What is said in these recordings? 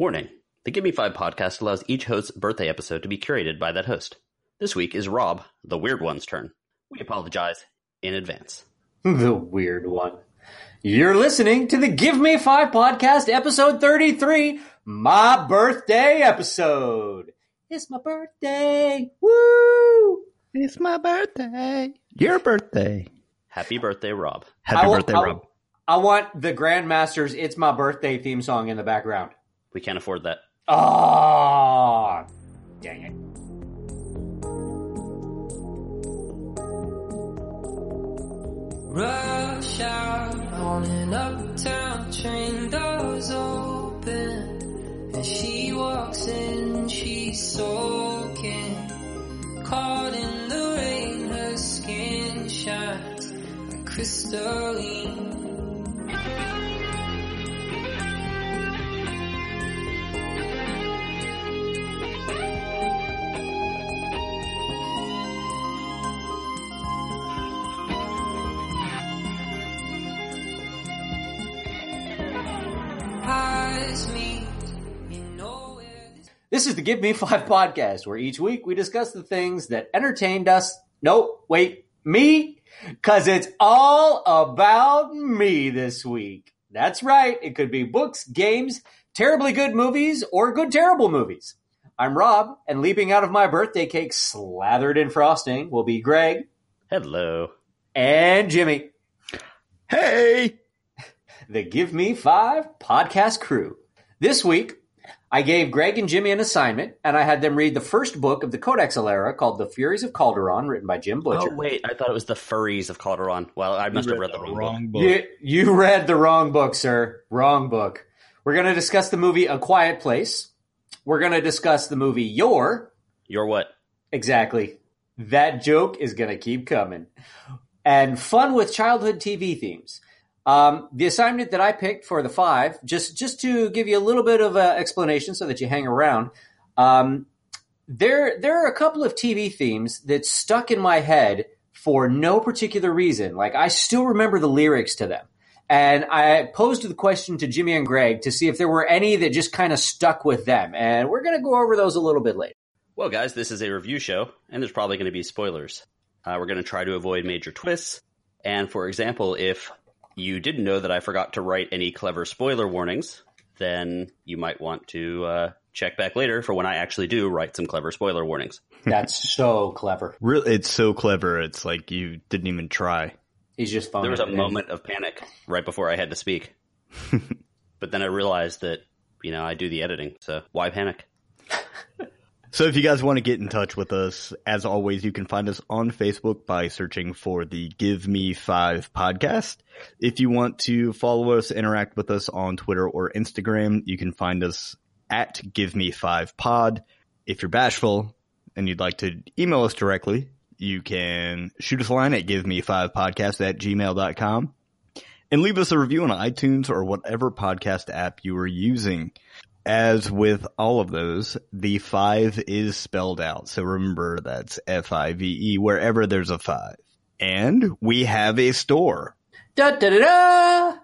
Warning The Give Me Five podcast allows each host's birthday episode to be curated by that host. This week is Rob, the weird one's turn. We apologize in advance. the weird one. You're listening to the Give Me Five podcast, episode 33, my birthday episode. It's my birthday. Woo! It's my birthday. Your birthday. Happy birthday, Rob. Happy I birthday, I- Rob. I want the Grandmaster's It's My Birthday theme song in the background. We can't afford that. Ah, dang it. Rush out on an uptown train, doors open. And she walks in, she's soaking. Caught in the rain, her skin shines like crystalline. This This is the Give Me Five podcast, where each week we discuss the things that entertained us. Nope, wait, me? Cause it's all about me this week. That's right. It could be books, games, terribly good movies, or good terrible movies. I'm Rob, and leaping out of my birthday cake slathered in frosting will be Greg Hello. and Jimmy, Hey! the Give Me Five podcast crew. This week, I gave Greg and Jimmy an assignment, and I had them read the first book of the Codex Alera called The Furies of Calderon, written by Jim Butcher. Oh, wait. I thought it was the furries of Calderon. Well, I must have read the wrong, book. book. You, you read the wrong book, sir. Wrong book. We're going to discuss the movie A Quiet Place. We're going to discuss the movie Yor. You're what? Exactly. That joke is going to keep coming. And fun with childhood TV themes. Um, the assignment that I picked for the five, just just to give you a little bit of uh, explanation so that you hang around. Um, there there are a couple of TV themes that stuck in my head for no particular reason. Like I still remember the lyrics to them. And I posed the question to Jimmy and Greg to see if there were any that just kind of stuck with them. And we're going to go over those a little bit later. Well, guys, this is a review show, and there's probably going to be spoilers. Uh, we're going to try to avoid major twists. And for example, if you didn't know that I forgot to write any clever spoiler warnings, then you might want to uh, check back later for when I actually do write some clever spoiler warnings. That's so clever. Real, it's so clever. It's like you didn't even try. He's just phoning There was a it in. moment of panic right before I had to speak. but then I realized that, you know, I do the editing, so why panic? So if you guys want to get in touch with us, as always, you can find us on Facebook by searching for the Give Me Five podcast. If you want to follow us, interact with us on Twitter or Instagram, you can find us at Give Me Five Pod. If you're bashful and you'd like to email us directly, you can shoot us a line at Give Me Five Podcast at gmail.com and leave us a review on iTunes or whatever podcast app you are using. As with all of those, the five is spelled out. So remember that's F-I-V-E wherever there's a five. And we have a store. Da da da da.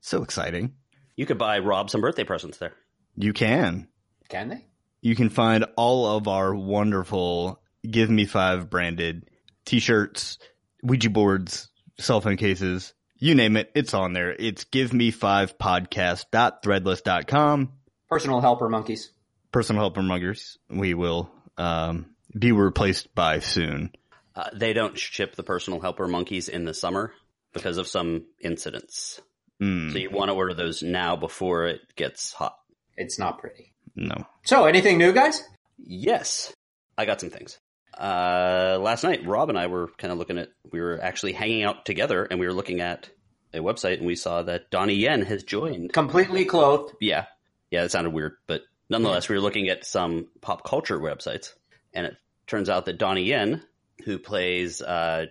So exciting. You could buy Rob some birthday presents there. You can. Can they? You can find all of our wonderful Give Me Five branded t-shirts, Ouija boards, cell phone cases, you name it, it's on there. It's give me five podcast.threadless.com. Personal helper monkeys. Personal helper muggers. We will, um, be replaced by soon. Uh, they don't ship the personal helper monkeys in the summer because of some incidents. Mm, So you want to order those now before it gets hot. It's not pretty. no. So, anything new, guys? Yes, I got some things. Uh, last night, Rob and I were kind of looking at. We were actually hanging out together, and we were looking at a website, and we saw that Donnie Yen has joined. Completely clothed. Yeah, yeah, it sounded weird, but nonetheless, we were looking at some pop culture websites, and it turns out that Donnie Yen, who plays, uh,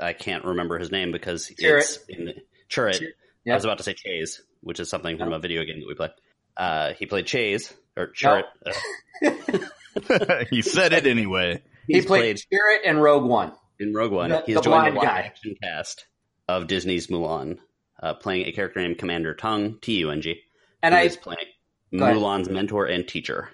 I can't remember his name because Chirrut. it's in the, Chirrut. Yep. I was about to say Chase, which is something from a video game that we play. Uh, he played Chase or Chirrut. Uh, he said it anyway. He played played Spirit and Rogue One. in Rogue One. The- He's the joined the live action cast of Disney's Mulan, uh, playing a character named Commander Tung, T U N G. And I, playing. Go ahead. Mulan's mentor and teacher.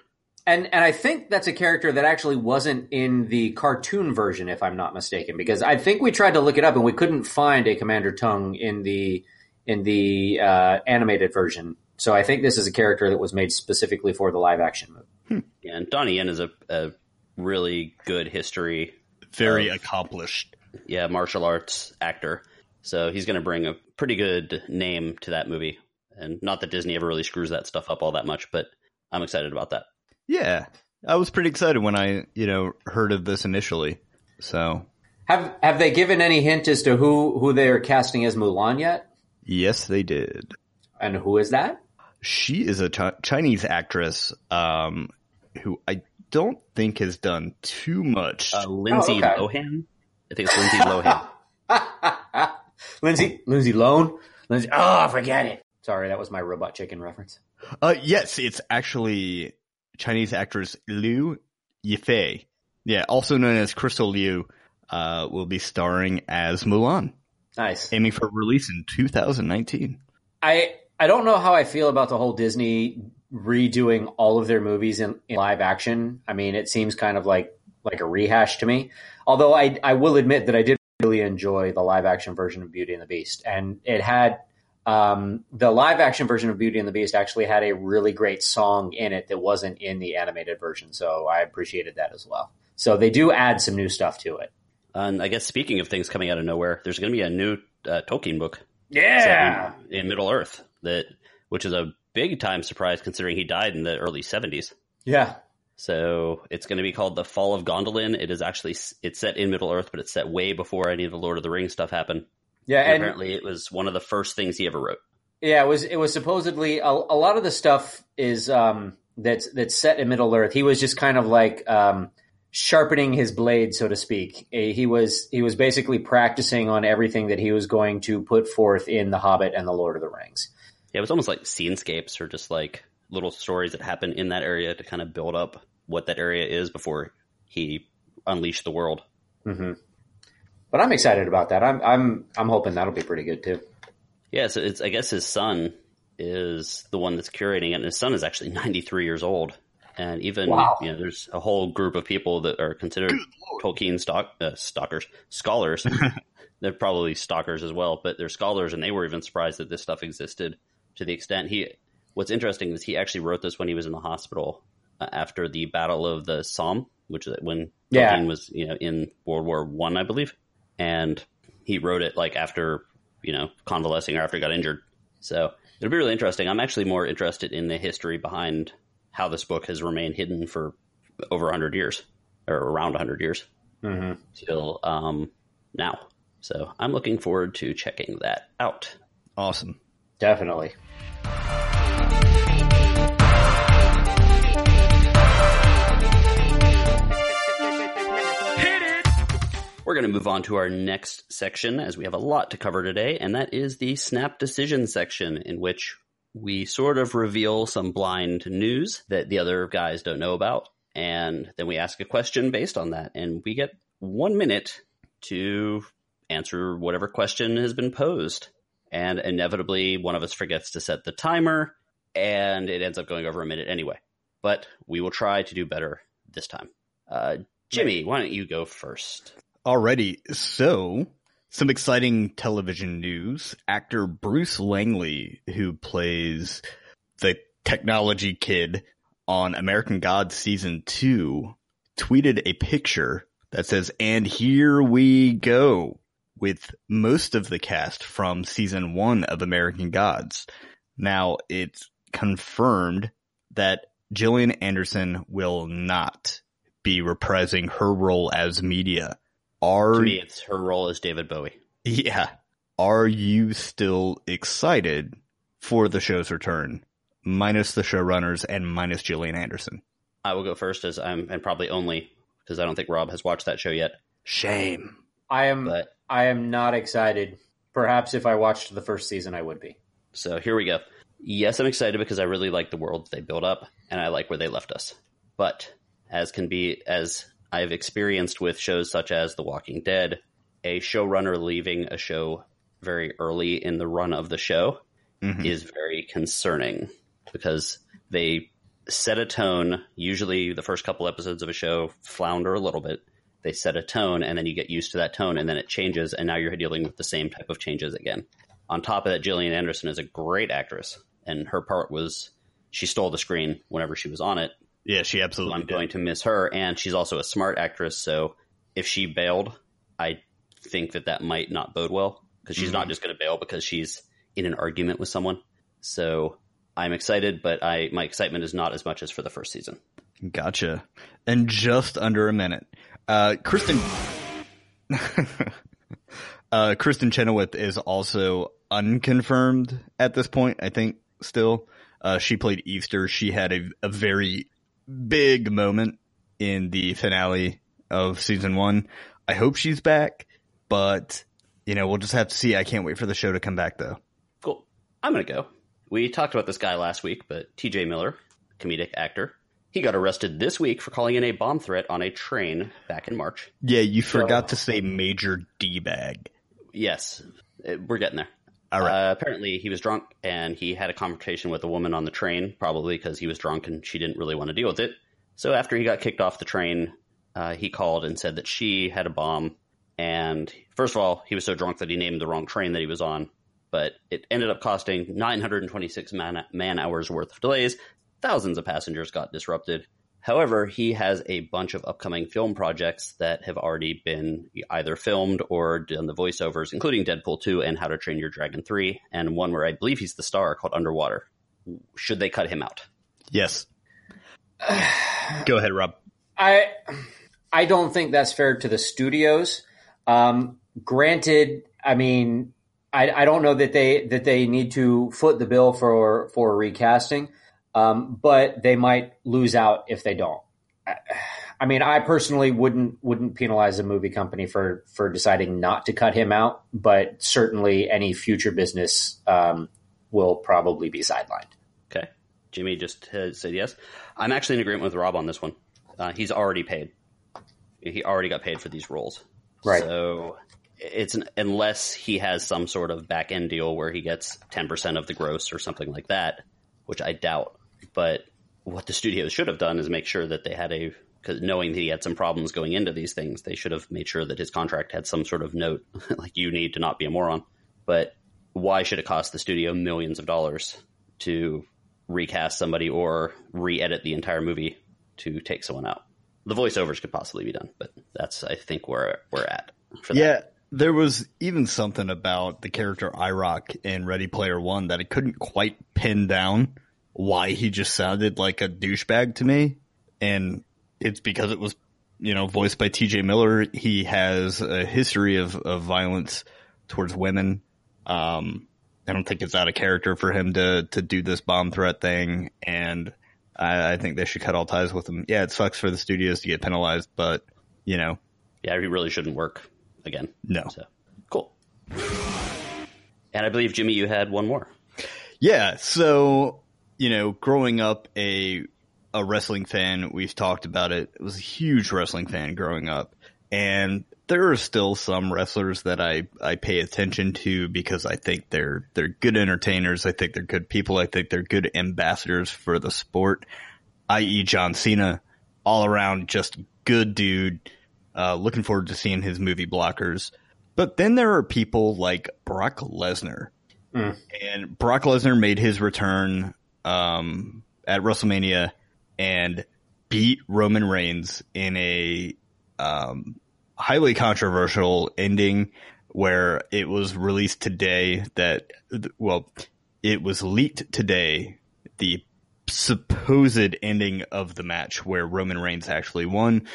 And and I think that's a character that actually wasn't in the cartoon version, if I'm not mistaken, because I think we tried to look it up and we couldn't find a Commander Tung in the in the uh, animated version. So I think this is a character that was made specifically for the live action movie. Yeah, and Donnie Yen is a, a really good history, Very Of- accomplished. yeah, martial arts actor. So he's going to bring a pretty good name to that movie. And not that Disney ever really screws that stuff up all that much, but I'm excited about that. Yeah, I was pretty excited when I you know heard of this initially. So Have have they given any hint as to who who they are casting as Mulan yet? yes, they did. And who is that? She is a Chi- Chinese actress um, who I don't think has done too much. Uh, Lindsay okay. Lohan? I think it's Lindsay Lohan. Lindsay Lindsay Lohan. Lindsay. Oh, forget it. Sorry, that was my robot chicken reference. Uh, yes, it's actually Chinese actress Liu Yifei. Yeah, also known as Crystal Liu, uh, will be starring as Mulan, Nice. aiming for release in 2019. I I don't know how I feel about the whole Disney redoing all of their movies in, in live action. I mean, it seems kind of like like a rehash to me. Although I I will admit that I did really enjoy the live action version of Beauty and the Beast, and it had um, the live action version of Beauty and the Beast actually had a really great song in it that wasn't in the animated version. So I appreciated that as well. So they do add some new stuff to it. and I guess speaking of things coming out of nowhere, there's going to be a new uh, Tolkien book Yeah. in, in Middle Earth that, which is a big time surprise considering he died in the early 70s. Yeah. So it's going to be called The Fall of Gondolin. It is actually it's set in Middle Earth, but it's set way before any of the Lord of the Rings stuff happened. Yeah. And And apparently, it was one of the first things he ever wrote. Yeah, it was it was supposedly a, a lot of the stuff is um that's that's set in Middle Earth. He was just kind of like um sharpening his blade, so to speak. He was he was basically practicing on everything that he was going to put forth in The Hobbit and The Lord of the Rings. Yeah, it was almost like scenescapes or just like little stories that happen in that area to kind of build up what that area is before he unleashed the world. hmm But I'm excited about that. I'm I'm I'm hoping that'll be pretty good too. Yeah, so it's I guess his son is the one that's curating it, and his son is actually 93 years old. And even Wow. you know, there's a whole group of people that are considered Tolkien stock uh, stalkers, scholars. they're probably stalkers as well, but they're scholars, and they were even surprised that this stuff existed to the extent he. What's interesting is he actually wrote this when he was in the hospital uh, after the Battle of the Somme, which is when Yeah. Tolkien was you know in World War One, I, believe, and he wrote it like after you know convalescing or after he got injured. So it'll be really interesting. I'm actually more interested in the history behind how this book has remained hidden for over 100 years or around 100 years hmm till um, now. So I'm looking forward to checking that out. Awesome. Definitely. We're going to move on to our next section as we have a lot to cover today, and that is the snap decision section, in which we sort of reveal some blind news that the other guys don't know about, and then we ask a question based on that, and we get one minute to answer whatever question has been posed. And inevitably, one of us forgets to set the timer, and it ends up going over a minute anyway. But we will try to do better this time. Uh, Jimmy, why don't you go first? Alrighty, so some exciting television news. Actor Bruce Langley, who plays the technology kid on American Gods season two, tweeted a picture that says, and here we go with most of the cast from season one of American Gods. Now it's confirmed that Gillian Anderson will not be reprising her role as media. Are To me, it's her role as David Bowie. yeah. Are you still excited for the show's return? Minus the showrunners and minus Gillian Anderson. I will go first as I'm, and probably only because I don't think Rob has watched that show yet. Shame. I am But I am not excited. Perhaps if I watched the first season, I would be. so here we go. Yes, I'm excited because I really like the world they built up and I like where they left us. But as can be, as I've experienced with shows such as The Walking Dead, a showrunner leaving a show very early in the run of the show Mhm. is very concerning because they set a tone. Usually, the first couple episodes of a show flounder a little bit. They set a tone, and then you get used to that tone, and then it changes, and now you're dealing with the same type of changes again. On top of that, Gillian Anderson is a great actress, and her part was she stole the screen whenever she was on it. Yeah, she So absolutely I'm did. going to miss her, and she's also a smart actress. So if she bailed, I think that that might not bode well because she's not just going to bail because she's in an argument with someone. So I'm excited, but I my excitement is not as much as for the first season. Gotcha. And just under a minute. Uh, Kristin, uh, Kristin Chenoweth is also unconfirmed at this point, I think, still. Uh, she played Easter. She had a, a very big moment in the finale of season one. I hope she's back, but, you know, we'll just have to see. I can't wait for the show to come back, though. Cool. I'm going to go. We talked about this guy last week, but TJ Miller, comedic actor, he got arrested this week for calling in a bomb threat on a train back in March. Yeah, you forgot to say Major D bag. Yes, we're getting there. Uh, apparently, he was drunk and he had a confrontation with a woman on the train, probably because he was drunk and she didn't really want to deal with it. So after he got kicked off the train, uh, he called and said that she had a bomb. And first of all, he was so drunk that he named the wrong train that he was on. But it ended up costing 926 man, man hours worth of delays. Thousands of passengers got disrupted. However, he has a bunch of upcoming film projects that have already been either filmed or done the voiceovers, including Deadpool 2 and How to Train Your Dragon 3, and one where I believe he's the star called Underwater. Should they cut him out? Yes. Go ahead, Rob. I I don't think that's fair to the studios. Um, granted, I mean, I, I don't know that they that they need to foot the bill for for recasting, um, but they might lose out if they don't. I, I mean, I personally wouldn't wouldn't penalize a movie company for for deciding not to cut him out, but certainly any future business um, will probably be sidelined. Okay. Jimmy just said yes. I'm actually in agreement with Rob on this one. Uh, he's already paid. He already got paid for these roles. Right. So it's an, unless he has some sort of back end deal where he gets 10% of the gross or something like that, which I doubt. But what the studios should have done is make sure that they had a because knowing that he had some problems going into these things, they should have made sure that his contract had some sort of note like you need to not be a moron. But why should it cost the studio millions of dollars to recast somebody or re-edit the entire movie to take someone out? The voiceovers could possibly be done, but that's I think where we're at. Yeah, there was even something about the character i-R0k in Ready Player One that I couldn't quite pin down why he just sounded like a douchebag to me. And it's because it was, you know, voiced by TJ Miller. He has a history of, of violence towards women. Um, I don't think it's out of character for him to, to do this bomb threat thing. And I, I think they should cut all ties with him. Yeah, it sucks for the studios to get penalized, but, you know, yeah, he really shouldn't work again. no. So cool. And I believe Jimmy, you had one more. Yeah, so you know, growing up a a wrestling fan, we've talked about it. I was a huge wrestling fan growing up, and there are still some wrestlers that I I pay attention to because I think they're they're good entertainers. I think they're good people. I think they're good ambassadors for the sport. I.e., John Cena, all around just good dude. Uh, looking forward to seeing his movie Blockers. But then there are people like Brock Lesnar. And Brock Lesnar made his return um, at WrestleMania and beat Roman Reigns in a um, highly controversial ending where it was released today that, well, it was leaked today, the supposed ending of the match where Roman Reigns actually won,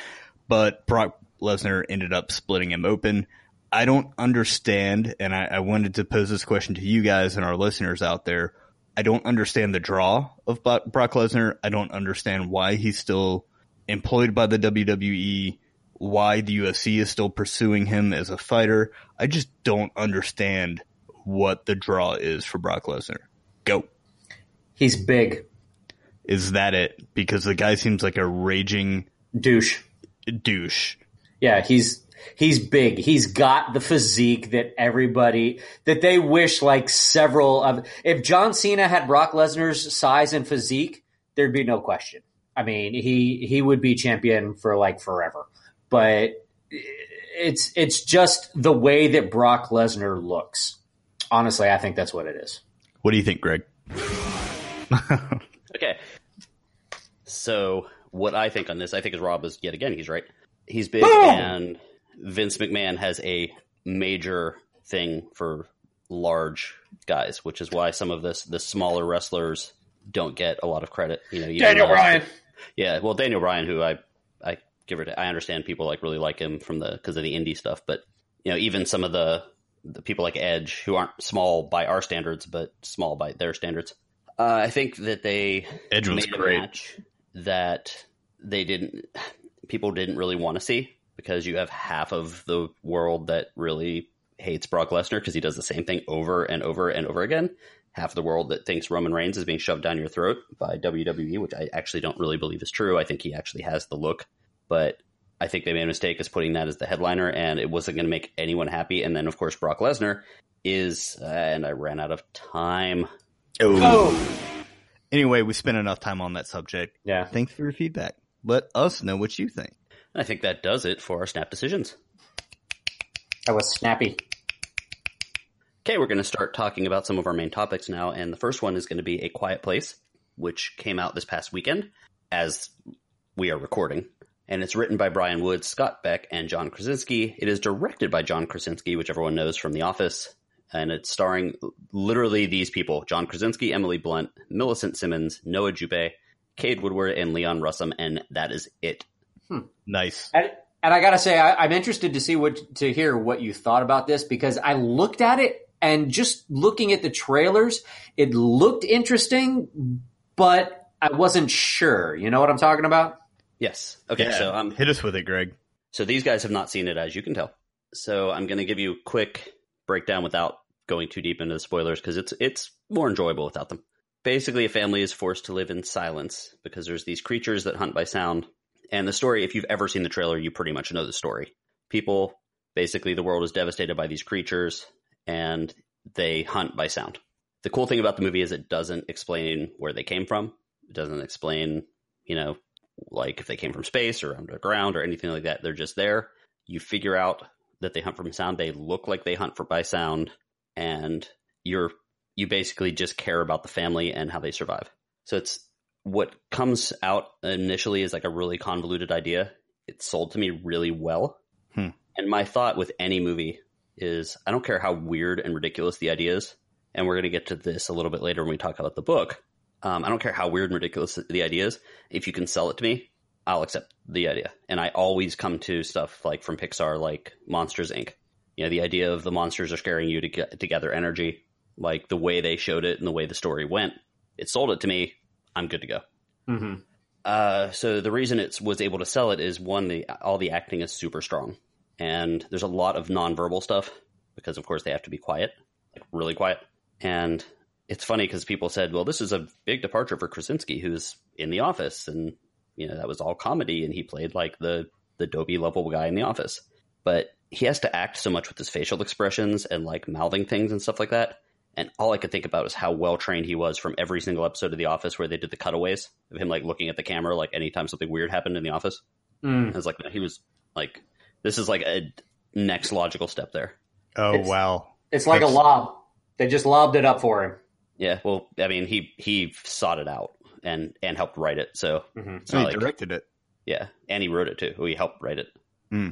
but Brock Lesnar ended up splitting him open. I don't understand, and I, I wanted to pose this question to you guys and our listeners out there. I don't understand the draw of Brock Lesnar. I don't understand why he's still employed by the WWE, why the UFC is still pursuing him as a fighter. I just don't understand what the draw is for Brock Lesnar. Go. He's big Is that it? Because the guy seems like a raging douche. douche. Yeah, he's he's big. He's got the physique that everybody that they wish like several of if John Cena had Brock Lesnar's size and physique, there'd be no question. I mean, he he would be champion for like forever. But it's it's just the way that Brock Lesnar looks. Honestly, I think that's what it is. What do you think, Greg? Okay. So what I think on this, I think is Rob is yet again he's right. He's big, and Vince McMahon has a major thing for large guys, which is why some of this the smaller wrestlers don't get a lot of credit. You know, even Daniel though- Bryan. Yeah, well, Daniel Bryan, who I I give it, I understand people like really like him from the because of the indie stuff, but you know, even some of the the people like Edge, who aren't small by our standards, but small by their standards. Uh, I think that they Edge was made a great. match that they didn't people didn't really want to see because you have half of the world that really hates Brock Lesnar because he does the same thing over and over and over again. Half of the world that thinks Roman Reigns is being shoved down your throat by WWE, which I actually don't really believe is true. I think he actually has the look, but I think they made a mistake as putting that as the headliner, and it wasn't going to make anyone happy. And then, of course, Brock Lesnar is, uh, and I ran out of time. Oh, Anyway, we spent enough time on that subject. yeah. Thanks for your feedback. Let us know what you think. I think that does it for our snap decisions. That was snappy. Okay, we're going to start talking about some of our main topics now, and the first one is going to be A Quiet Place, which came out this past weekend as we are recording. And it's written by Bryan Wood, Scott Beck, and John Krasinski. It is directed by John Krasinski, which everyone knows from The Office. And it's starring literally these people John Krasinski, Emily Blunt, Millicent Simmons, Noah Jupe, Cade Woodward, and Leon Russom. And that is it. Nice. And, and I gotta say, I, I'm interested to see what to hear what you thought about this because I looked at it and just looking at the trailers, it looked interesting, but I wasn't sure. You know what I'm talking about? Yes. Okay, Yeah. so um, hit us with it, Greg. So these guys have not seen it, as you can tell. So I'm going to give you a quick breakdown without going too deep into the spoilers because it's it's more enjoyable without them. Basically, a family is forced to live in silence because there's these creatures that hunt by sound. And the story, if you've ever seen the trailer, you pretty much know the story. People, basically, the world is devastated by these creatures, and they hunt by sound. The cool thing about the movie is it doesn't explain where they came from. It doesn't explain, you know, like if they came from space or underground or anything like that. They're just there. You figure out that they hunt from sound. They look like they hunt for by sound, and you're you basically just care about the family and how they survive. So it's what comes out initially is like a really convoluted idea. It sold to me really well. Hmm. And my thought with any movie is I don't care how weird and ridiculous the idea is. And we're going to get to this a little bit later when we talk about the book. Um, I don't care how weird and ridiculous the idea is. If you can sell it to me, I'll accept the idea. And I always come to stuff like from Pixar, like Monsters Inc. You know, the idea of the monsters are scaring you to get to gather energy, like the way they showed it and the way the story went. It sold it to me. I'm good to go. Mm-hmm. Uh, so the reason it was able to sell it is one, the all the acting is super strong, and there's a lot of nonverbal stuff because, of course, they have to be quiet, like really quiet. And it's funny because people said, "Well, this is a big departure for Krasinski, who's in The Office, and you know that was all comedy, and he played like the the dopey level guy in The Office." But he has to act so much with his facial expressions and like mouthing things and stuff like that. And all I could think about was how well trained he was from every single episode of The Office where they did the cutaways of him like looking at the camera like anytime something weird happened in the office. Mm. I was like, he was like, this is like a next logical step there. Oh It's- wow. It's like a lob. They just lobbed it up for him. Yeah, well, I mean, he he sought it out and and helped write it. So Mm-hmm. So he like directed it. yeah, and he wrote it too. He helped write it. Hmm.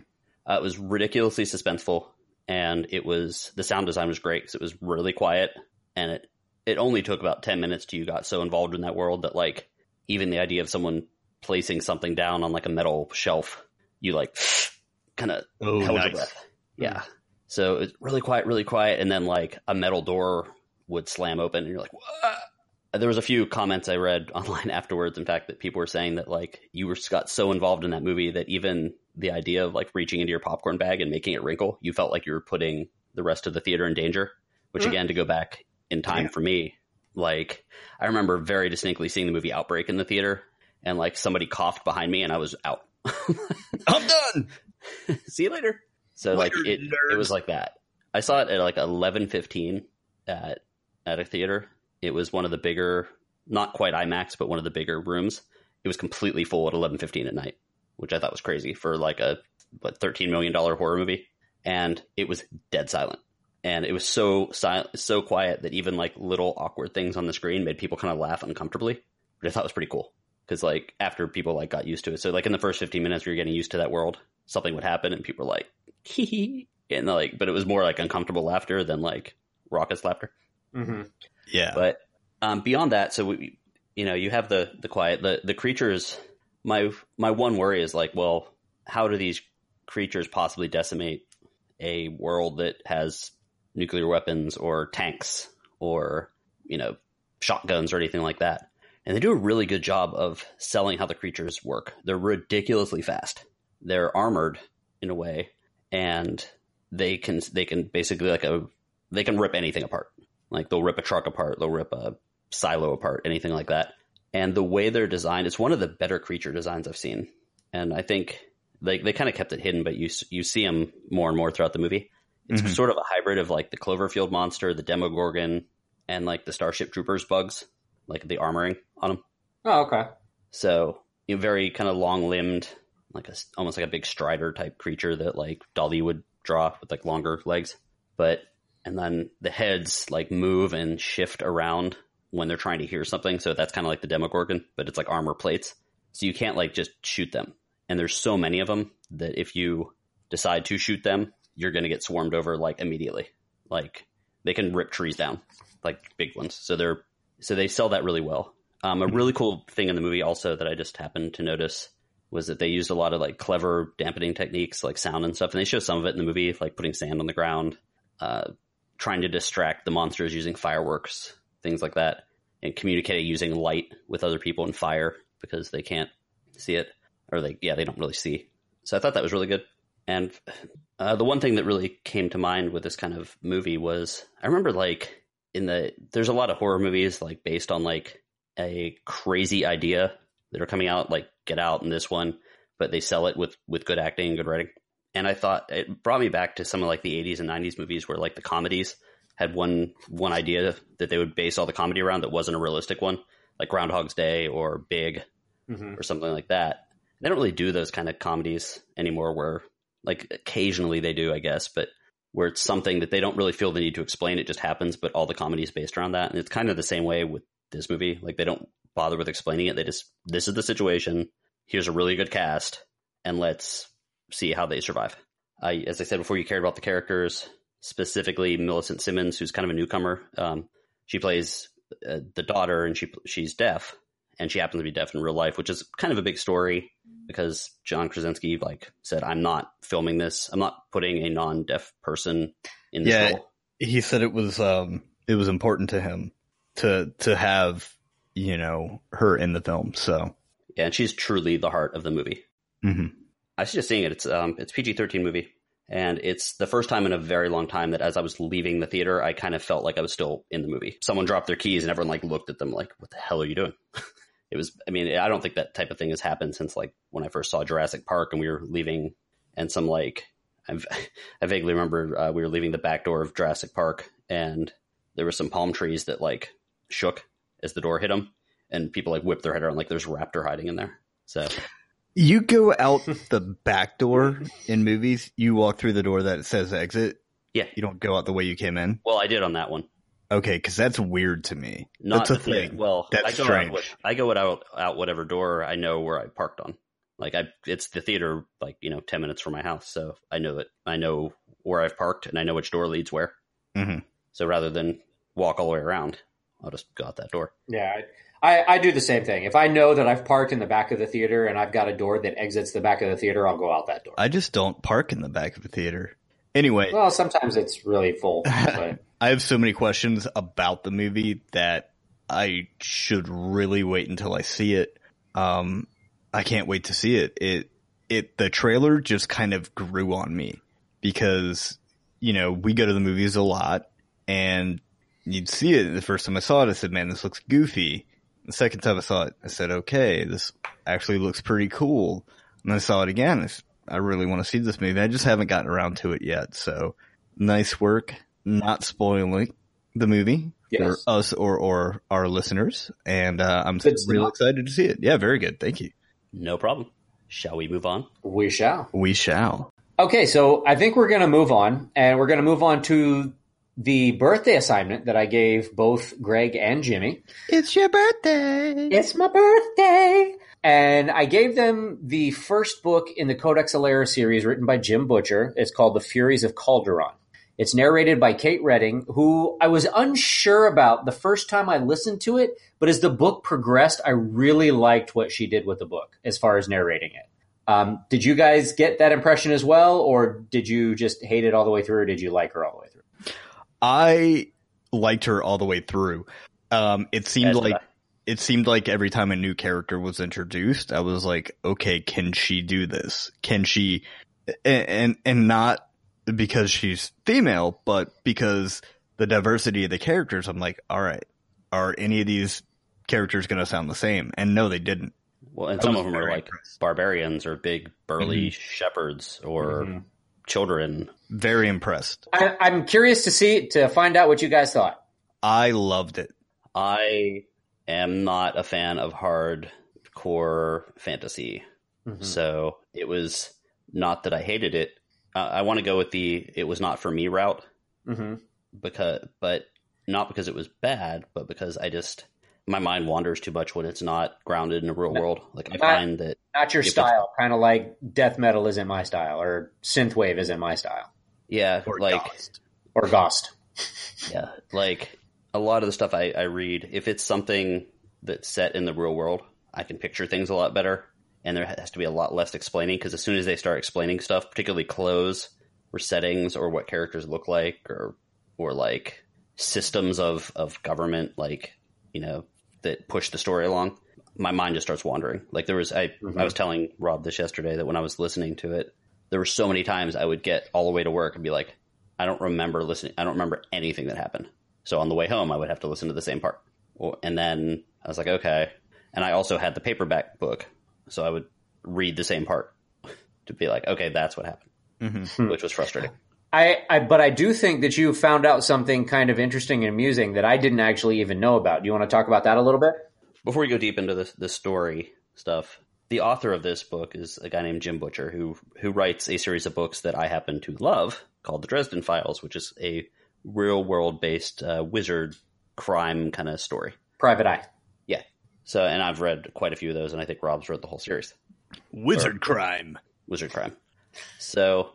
Uh, it was ridiculously suspenseful, and it was the sound design was great because it was really quiet, and it it only took about ten minutes till you got so involved in that world that like even the idea of someone placing something down on like a metal shelf, you like kind of Oh, held your breath. Hmm. Yeah. So it's really quiet, really quiet, and then like a metal door would slam open, and you're like, "What?" There was a few comments I read online afterwards. In fact, that people were saying that like you were got so involved in that movie that even the idea of like reaching into your popcorn bag and making it wrinkle, you felt like you were putting the rest of the theater in danger. Which Mm. again, to go back in time Yeah. for me, like I remember very distinctly seeing the movie Outbreak in the theater, and like somebody coughed behind me, and I was out. I'm done. See you later. So like Later, it, it was like that. I saw it at like eleven fifteen at at a theater. It was one of the bigger not quite IMAX, but one of the bigger rooms. It was completely full at 11:15 at night, which I thought was crazy for like a what 13 million dollar horror movie, and it was dead silent. And it was so silent, so quiet that even like little awkward things on the screen made people kind of laugh uncomfortably, which I thought was pretty cool. Because like after people like got used to it, so like in the first 15 minutes, we were getting used to that world. Something would happen, and people were like, "Hee hee," and like, but it was more like uncomfortable laughter than like raucous laughter. hmm Yeah. But um, beyond that, so we, you know, you have the the quiet, the the creatures. My my one worry is like, well, how do these creatures possibly decimate a world that has nuclear weapons or tanks or you know shotguns or anything like that? And they do a really good job of selling how the creatures work. They're ridiculously fast. They're armored in a way, and they can they can basically like a they can rip anything apart. Like they'll rip a truck apart, they'll rip a silo apart, anything like that. And the way they're designed, it's one of the better creature designs I've seen. And I think they they kind of kept it hidden, but you you see them more and more throughout the movie. It's Mhm. sort of a hybrid of like the Cloverfield monster, the Demogorgon, and like the Starship Troopers bugs, like the armoring on them. Oh, okay. So you know, very kind of long limbed, like a almost like a big strider type creature that like Dali would draw with like longer legs. But and then the heads like move and shift around when they're trying to hear something. So that's kind of like the Demogorgon, but it's like armor plates. So you can't like just shoot them. And there's so many of them that if you decide to shoot them, you're going to get swarmed over like immediately. Like they can rip trees down, like big ones. So they're so they sell that really well. Um, a really cool thing in the movie also that I just happened to notice was that they used a lot of like clever dampening techniques, like sound and stuff. And they show some of it in the movie, like putting sand on the ground, uh, trying to distract the monsters using fireworks, things like that, and communicating using light with other people and fire because they can't see it, or they yeah they don't really see. So I thought that was really good. And uh, the one thing that really came to mind with this kind of movie was I remember like in the there's a lot of horror movies like based on like a crazy idea that are coming out like Get Out and this one, but they sell it with with good acting and good writing. And I thought it brought me back to some of like the 80s and 90s movies where like the comedies had one one idea that they would base all the comedy around that wasn't a realistic one, like Groundhog's Day or Big hmm or something like that. They don't really do those kind of comedies anymore where like occasionally they do, I guess, but where it's something that they don't really feel the need to explain, it just happens, but all the comedy is based around that. And it's kind of the same way with this movie. Like they don't bother with explaining it. They just this is the situation. Here's a really good cast, and let's see how they survive. I, as I said before, you cared about the characters, specifically Millicent Simmons, who's kind of a newcomer. Um, she plays uh, the daughter, and she she's deaf, and she happens to be deaf in real life, which is kind of a big story because John Krasinski like said, "I'm not filming this. I'm not putting a non-deaf person in this Yeah. role." he said it was um it was important to him to to have you know her in the film. So Yeah, and she's truly the heart of the movie. mhm. I suggest seeing it. It's um, it's PG thirteen movie, and it's the first time in a very long time that as I was leaving the theater, I kind of felt like I was still in the movie. Someone dropped their keys, and everyone like looked at them like, "What the hell are you doing?" it was. I mean, I don't think that type of thing has happened since like when I first saw Jurassic Park, and we were leaving, and some like I've, I vaguely remember uh, we were leaving the back door of Jurassic Park, and there were some palm trees that like shook as the door hit them, and people like whipped their head around like there's raptor hiding in there. So you go out the back door in movies. You walk through the door that says exit. Yeah. you don't go out the way you came in. well, I did on that one. Okay, because that's weird to me. Not that's a thing. thing. Well, That's I go strange. out. what- I go out out whatever door I know where I parked on. Like I, it's the theater, like you know, ten minutes from my house, so I know that I know where I've parked and I know which door leads where. Mhm. So rather than walk all the way around, I'll just go out that door. Yeah, I, I do the same thing. If I know that I've parked in the back of the theater and I've got a door that exits the back of the theater, I'll go out that door. I just don't park in the back of a theater. Anyway, Well, sometimes it's really full, but I have so many questions about the movie that I should really wait until I see it. Um, I can't wait to see it. It, it, the trailer just kind of grew on me because, you know, we go to the movies a lot and you'd see it. The first time I saw it, I said, man, this looks goofy. The second time I saw it, I said, okay, this actually looks pretty cool. And I saw it again. I really want to see this movie. I just haven't gotten around to it yet. So nice work not spoiling the movie Yes. for us or or our listeners, and uh, I'm Good real stuff. excited to see it. Yeah, very good. Thank you. No problem. Shall we move on? We shall. We shall. Okay, so I think we're going to move on, and we're going to move on to the birthday assignment that I gave both Greg and Jimmy. It's your birthday. It's my birthday. And I gave them the first book in the Codex Alera series written by Jim Butcher. It's called The Furies of Calderon. It's narrated by Kate Reading, who I was unsure about the first time I listened to it, but as the book progressed, I really liked what she did with the book as far as narrating it. Um, did you guys get that impression as well, or did you just hate it all the way through, or did you like her all the way through? I liked her all the way through. Um, it seemed did like it seemed like every time a new character was introduced, I was like, okay, can she do this? Can she? And and, and not because she's female, but because the diversity of the characters. I'm like, all right, are any of these characters going to sound the same? And no, they didn't. Well, and I some of them are like impressed. barbarians or big burly Mm-hmm. shepherds or Mhm. Children. Very impressed. I, I'm curious to see to find out what you guys thought. I loved it. I am not a fan of hardcore fantasy, Mhm. so it was not that I hated it. Uh, I want to go with the it was not for me route hmm because, but not because it was bad, but because I just my mind wanders too much when it's not grounded in the real world. Like I Not- find that Not your style, kind of like death metal isn't my style, or synthwave isn't my style, yeah, Or like Ghost. or Ghost. Yeah, like a lot of the stuff I, I read, if it's something that's set in the real world, I can picture things a lot better, and there has to be a lot less explaining because as soon as they start explaining stuff, particularly clothes or settings or what characters look like or or like systems of of government, like you know that push the story along, my mind just starts wandering. Like there was, I Mhm. I was telling Rob this yesterday that when I was listening to it, there were so many times I would get all the way to work and be like, I don't remember listening. I don't remember anything that happened. So on the way home, I would have to listen to the same part. And then I was like, okay. And I also had the paperback book, so I would read the same part to be like, okay, that's what happened, Mhm. which was frustrating. I, I, but I do think that you found out something kind of interesting and amusing that I didn't actually even know about. Do you want to talk about that a little bit? Before we go deep into this, the story stuff, the author of this book is a guy named Jim Butcher, who who writes a series of books that I happen to love called The Dresden Files, which is a real world based uh, wizard crime kind of story. Private Eye. Yeah. So, and I've read quite a few of those, and I think Rob's read the whole series, Wizard crime. Wizard Crime. So,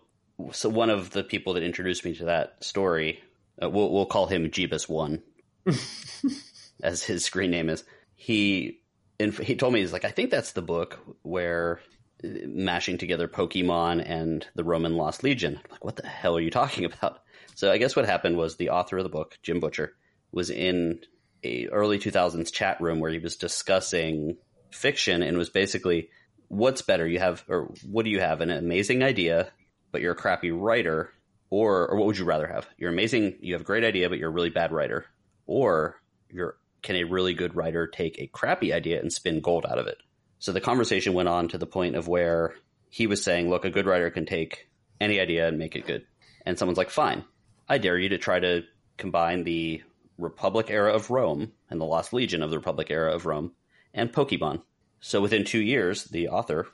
so one of the people that introduced me to that story, uh, we'll we'll call him Jeebus One, as his screen name is. He and he told me he's like, I think that's the book where uh, mashing together Pokemon and the Roman Lost Legion. I'm like, what the hell are you talking about? So I guess what happened was the author of the book, Jim Butcher, was in a early 2000s chat room where he was discussing fiction and was basically what's better you have or what do you have an amazing idea but you're a crappy writer or or what would you rather have? You're amazing you have a great idea but you're a really bad writer. Or you're can a really good writer take a crappy idea and spin gold out of it? So the conversation went on to the point of where he was saying look a good writer can take any idea and make it good. And someone's like fine. I dare you to try to combine the republic era of rome and the lost legion of the republic era of rome and pokemon. So within two years the author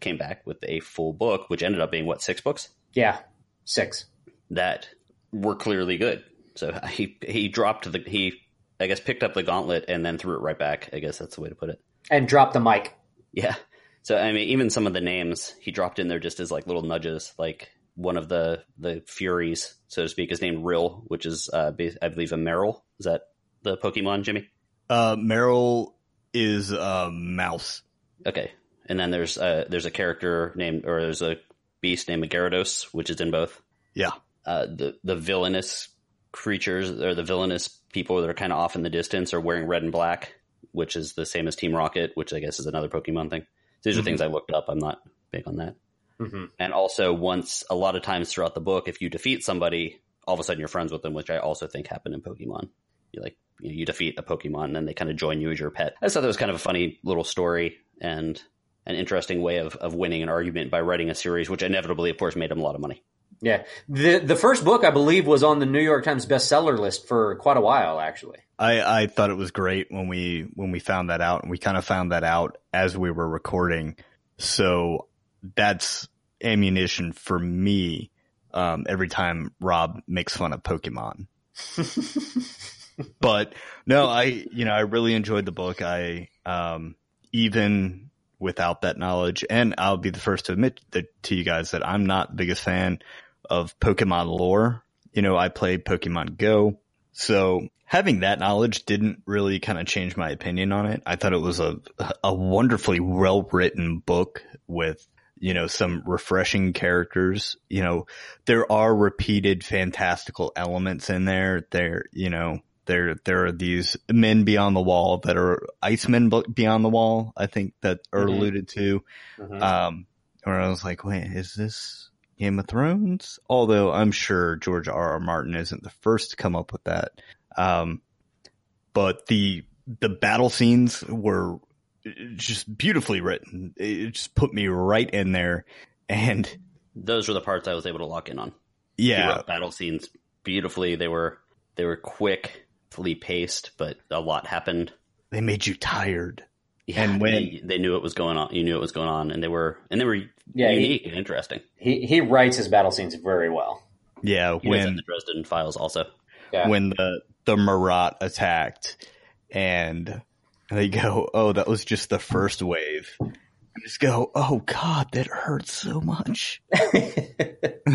came back with a full book which ended up being what six books Yeah, six. that were clearly good. So he he dropped the he I guess picked up the gauntlet and then threw it right back. I guess that's the way to put it. And dropped the mic. Yeah. So I mean, even some of the names he dropped in there just as like little nudges. Like one of the the Furies, so to speak, is named Rill, which is uh, I believe a Marill. Is that the Pokemon, Jimmy? Uh, Marill is a mouse. Okay. And then there's uh, there's a character named or there's a beast named Gyarados, which is in both. Yeah. uh, the the villainous creatures or the villainous people that are kind of off in the distance are wearing red and black, which is the same as Team Rocket, which I guess is another Pokemon thing. These are Mhm. things I looked up. I'm not big on that. Mm-hmm. And also, once a lot of times throughout the book, if you defeat somebody, all of a sudden you're friends with them, which I also think happened in Pokemon. You like you, know, you defeat a Pokemon, and then they kind of join you as your pet. I just thought that was kind of a funny little story and an interesting way of, of winning an argument by writing a series, which inevitably, of course, made him a lot of money. Yeah. The the first book I believe was on the New York Times bestseller list for quite a while actually. I, I thought it was great when we when we found that out, and we kind of found that out as we were recording. So that's ammunition for me um, every time Rob makes fun of Pokemon. but no, I you know I really enjoyed the book. I um, even without that knowledge, and I'll be the first to admit that, to you guys that I'm not the biggest fan of Pokemon lore. You know, I played Pokemon Go, so having that knowledge didn't really kind of change my opinion on it. I thought it was a a wonderfully well written book with you know some refreshing characters. You know, there are repeated fantastical elements in there. There, you know, there there are these men beyond the wall that are icemen beyond the wall. I think that are Mhm. alluded to. Mhm. Um, where I was like, wait, is this Game of Thrones? Although I'm sure George R. R. Martin isn't the first to come up with that. Um, but the the battle scenes were just beautifully written. It just put me right in there, and Those were the parts I was able to lock in on. Yeah, battle scenes beautifully. They were they were quick, paced, but a lot happened. they made you tired. Yeah, And when- they, they knew it was going on, you knew it was going on, and they were and they were Yeah, he- unique and interesting. He he writes his battle scenes very well. Yeah, He when the Dresden Files also. Yeah. when the the Marat attacked, and they go, "Oh, that was just the first wave." I just go, "Oh God, that hurts so much."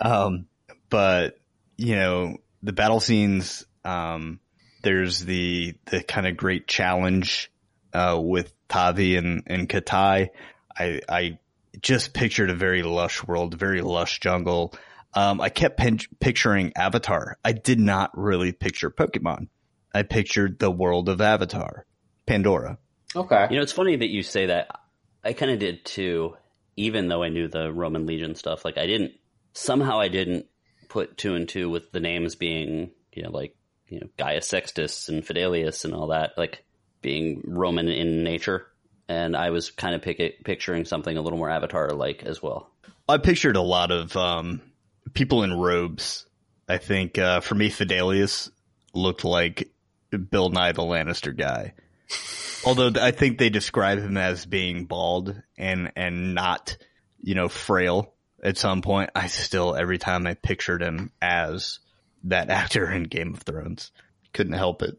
Um, but you know, the battle scenes, um, there's the, the kind of great challenge, uh, with Tavi and, and Kitai. I, I just pictured a very lush world, very lush jungle. Um, I kept pen- picturing Avatar. I did not really picture Pokemon. I pictured the world of Avatar, Pandora. okay. You know, it's funny that you say that. I kind of did too, even though I knew the Roman legion stuff. Like, I didn't somehow I didn't put two and two with the names being, you know, like you know Gaius Sextus and Fidelias and all that, like being Roman in nature. And I was kind of pick- picturing something a little more Avatar-like as well. I pictured a lot of um, people in robes. I think uh, for me, Fidelias looked like Bill Nye the Lannister guy. Although I think they describe him as being bald and and not, you know, frail. At some point, I still every time I pictured him as that actor in Game of Thrones, couldn't help it.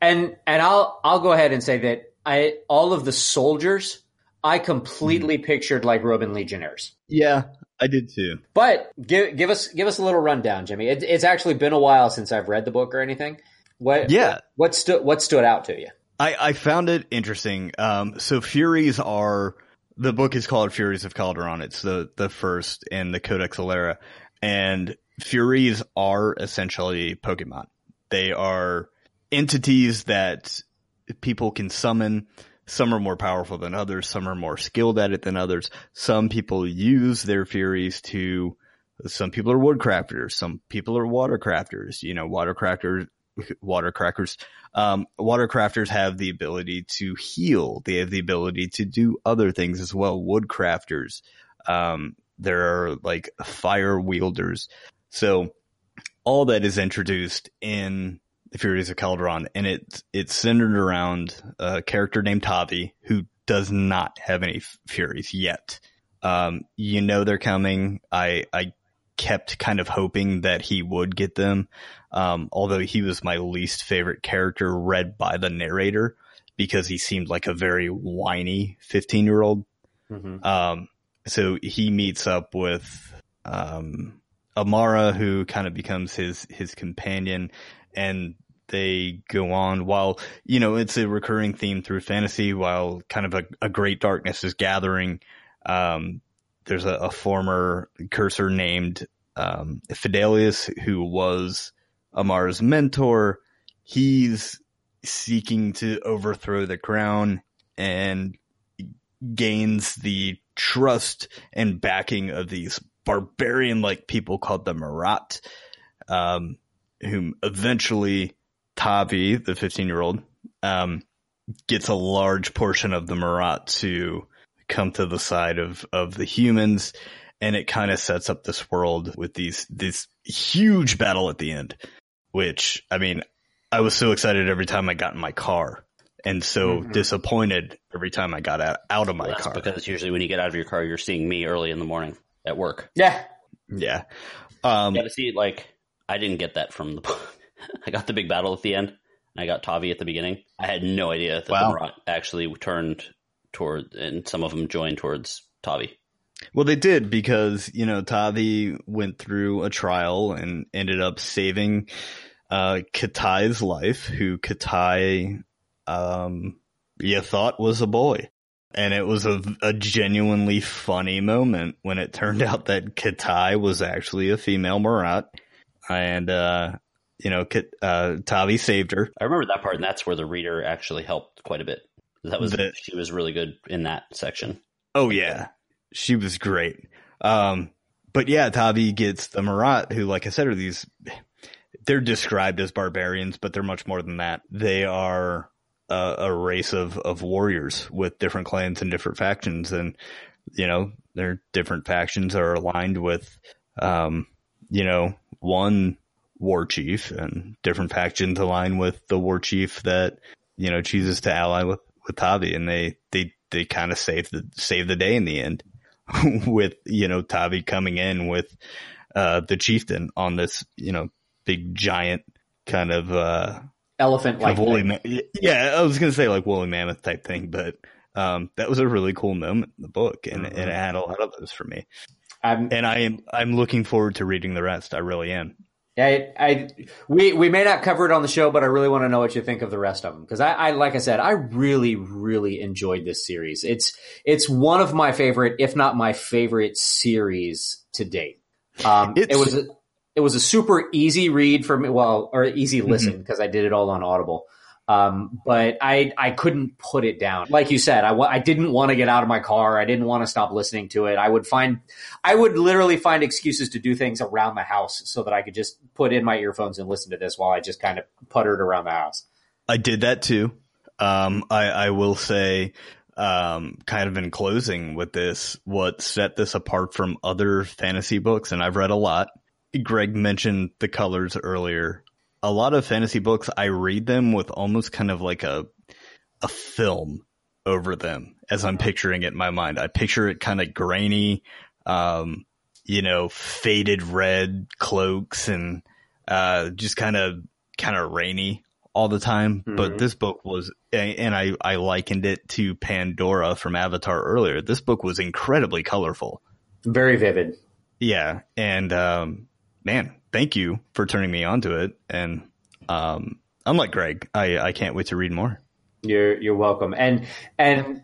And and I'll I'll go ahead and say that I all of the soldiers I completely pictured like Roman legionnaires. Yeah, I did too. But give give us give us a little rundown, Jimmy. It, it's actually been a while since I've read the book or anything. What Yeah. what stood what stood out to you? I, I found it interesting. Um, so Furies are the book is called Furies of Calderon. It's the the first in the Codex Alera, and Furies are essentially Pokemon. They are entities that people can summon. Some are more powerful than others. Some are more skilled at it than others. Some people use their Furies to. Some people are woodcrafters. Some people are watercrafters. You know, watercrafters, watercrackers. Um, watercrafters have the ability to heal. They have the ability to do other things as well. Woodcrafters. Um, there are like fire wielders. So all that is introduced in the Furies of Calderon, and it's it's centered around a character named Tavi who does not have any Furies yet. Um, you know they're coming. I I kept kind of hoping that he would get them, um, although he was my least favorite character read by the narrator because he seemed like a very whiny fifteen year old. Mm-hmm. Um, so he meets up with um, Amara, who kind of becomes his his companion, and they go on while you know it's a recurring theme through fantasy. While kind of a, a great darkness is gathering, um, there's a, a former cursor named um, Fidelias who was Amara's mentor. He's seeking to overthrow the crown and gains the trust and backing of these barbarian like people called the Marat, um, whom eventually Tavi, the 15 year old, um, gets a large portion of the Marat to come to the side of, of the humans. and it kind of sets up this world with these this huge battle at the end, which I mean, I was so excited every time I got in my car, and so Mhm. disappointed every time I got out, out of my Well, that's car. because usually when you get out of your car, you're seeing me early in the morning at work. Yeah. yeah, um, Yeah, to see like I didn't get that from the. I got the big battle at the end. and I got Tavi at the beginning. I had no idea that Wow. the Marat actually turned toward, and some of them joined towards Tavi. Well, they did because you know Tavi went through a trial and ended up saving uh, Kitai's life, who Kitai, um, you thought was a boy, and it was a, a genuinely funny moment when it turned out that Kitai was actually a female Marat, and uh, you know uh, Tavi saved her. I remember that part, and that's where the reader actually helped quite a bit. That was The- she was really good in that section. Oh yeah, she was great. Um, but yeah, Tavi gets the Marat, who, like I said, are these. They're described as barbarians, but they're much more than that. They are a, race of of warriors with different clans and different factions, and you know their different factions are aligned with, um, you know, one war chief, and different factions align with the war chief that you know chooses to ally with with Tavi, and they they they kind of save the save the day in the end with you know Tavi coming in with uh the chieftain on this you know big giant kind of uh Elephant like woolly ma- yeah I was gonna say like woolly mammoth type thing but um that was a really cool moment in the book and, Mhm. and it had a lot of those for me I'm, and I am I'm looking forward to reading the rest I really am I, I, we, we may not cover it on the show, but I really want to know what you think of the rest of them. Cause I, I, like I said, I really, really enjoyed this series. It's, it's one of my favorite, if not my favorite series to date. Um, it was, it was a super easy read for me. Well, or easy Mm-hmm. listen because I did it all on Audible. Um, but I, I couldn't put it down. Like you said, I, I didn't want to get out of my car. I didn't want to stop listening to it. I would find, I would literally find excuses to do things around the house so that I could just put in my earphones and listen to this while I just kind of puttered around the house. I did that too. Um, I, I will say, um, kind of in closing with this, what set this apart from other fantasy books, and I've read a lot. Greg mentioned the colors earlier. A lot of fantasy books, I read them with almost kind of like a, a film over them as I'm picturing it in my mind. I picture it kind of grainy, um, you know, faded red cloaks and, uh, just kind of, kind of rainy all the time. But Mhm. this book was, and I, I likened it to Pandora from Avatar earlier. This book was incredibly colorful. Very vivid. Yeah. And, um, man, thank you for turning me onto it. And, um, unlike Greg, I, I can't wait to read more. You're you're welcome. And and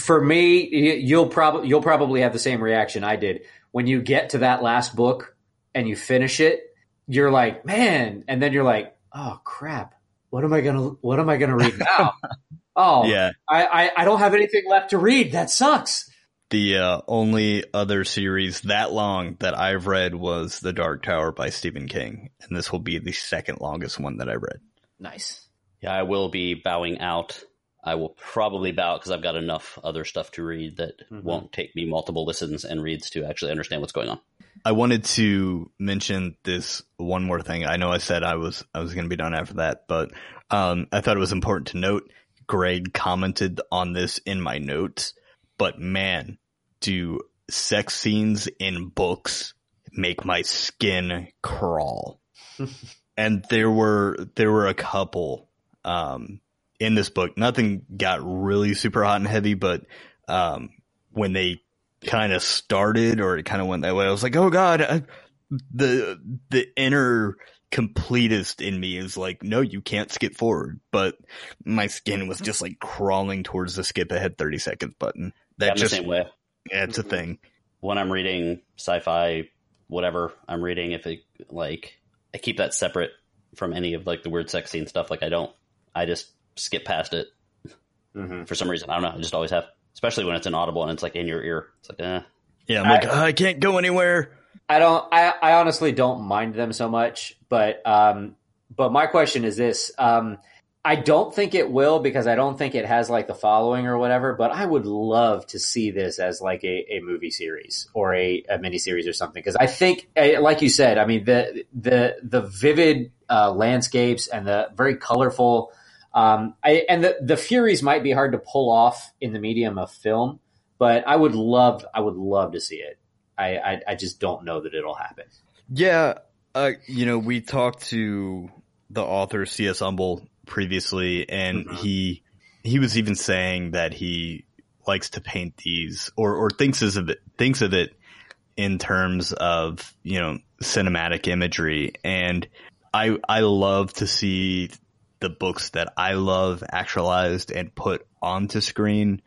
for me, you'll probably you'll probably have the same reaction I did when you get to that last book and you finish it. You're like, man, and then you're like, oh crap, what am I gonna what am I gonna read now? oh, Yeah. I, I I don't have anything left to read. That sucks. The uh, only other series that long that I've read was The Dark Tower by Stephen King, and this will be the second longest one that I read. Nice. Yeah, I will be bowing out. I will probably bow because I've got enough other stuff to read that Mhm. won't take me multiple listens and reads to actually understand what's going on. I wanted to mention this one more thing. I know I said I was I was going to be done after that, but um, I thought it was important to note. Greg commented on this in my notes, but man, do sex scenes in books make my skin crawl? and there were there were a couple um, in this book. Nothing got really super hot and heavy, but um, when they kind of started or it kind of went that way, I was like, oh god, I, the the inner completist in me is like, no, you can't skip forward. But my skin was just like crawling towards the skip ahead thirty seconds button. That I'm just the same way. yeah, it's a Mhm. thing. When I'm reading sci-fi, whatever I'm reading, if it like I keep that separate from any of like the weird sex scene stuff. Like I don't, I just skip past it hmm for some reason. I don't know. I just always have, especially when it's an audible and it's like in your ear. It's like, eh. Yeah, I'm like, "Oh, I can't go anywhere. I don't. I, I honestly don't mind them so much, but um, but my question is this: um, I don't think it will because I don't think it has like the following or whatever. But I would love to see this as like a, a movie series or a, a mini series or something because I think, eh, like you said, I mean the the the vivid uh, landscapes and the very colorful. Um, I, and the the Furies might be hard to pull off in the medium of film, but I would love I would love to see it. I I, I just don't know that it'll happen. Yeah, uh, you know, we talked to the author C.S. Humble previously, and Mhm. he he was even saying that he likes to paint these or or thinks of it thinks of it in terms of you know cinematic imagery, and I I love to see the books that I love actualized and put onto screen.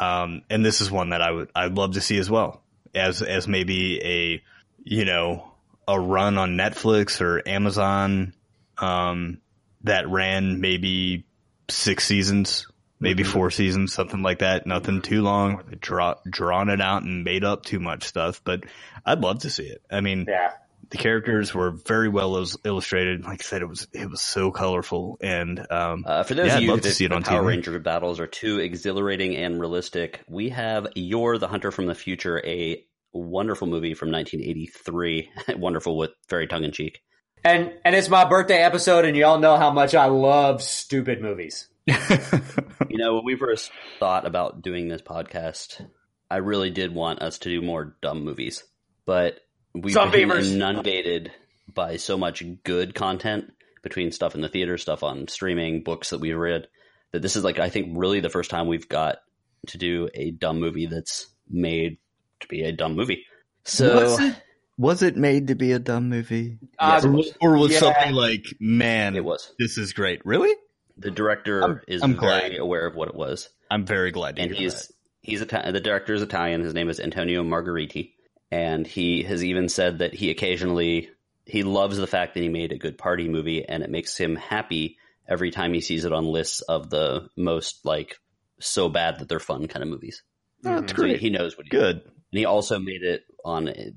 Um, and this is one that I would I'd love to see as well as as maybe a you know a run on Netflix or Amazon um, that ran maybe six seasons, maybe Mhm. four seasons, something like that. Nothing too long. They Draw, drawn it out and made up too much stuff, but I'd love to see it. I mean, Yeah. the characters were very well il- illustrated. Like I said, it was it was so colorful, and um, Uh, for those Yeah, of I'd you love that to see it the on Power TV. Ranger battles are too exhilarating and realistic, we have Yor the Hunter from the Future, a wonderful movie from 1983. wonderful with very tongue in cheek. And and it's my birthday episode, and y'all know how much I love stupid movies. You know, when we first thought about doing this podcast, I really did want us to do more dumb movies, but we've Some been beavers. inundated by so much good content between stuff in the theater, stuff on streaming, books that we've read, that this is like I think really the first time we've got to do a dumb movie that's made to be a dumb movie. So was it made to be a dumb movie, Uh, it or, was. or was Yeah. something like, man, it was. this is great? Really? The director I'm- is I'm very glad. aware of what it was. I'm very glad to and hear he's that. he's Ita- the director is Italian. His name is Antonio Margheriti, and he has even said that he occasionally he loves the fact that he made a good party movie, and it makes him happy every time he sees it on lists of the most like so bad that they're fun kind of movies. Oh, that's. So he, great. he knows what he Good. and he also made it on a, sh-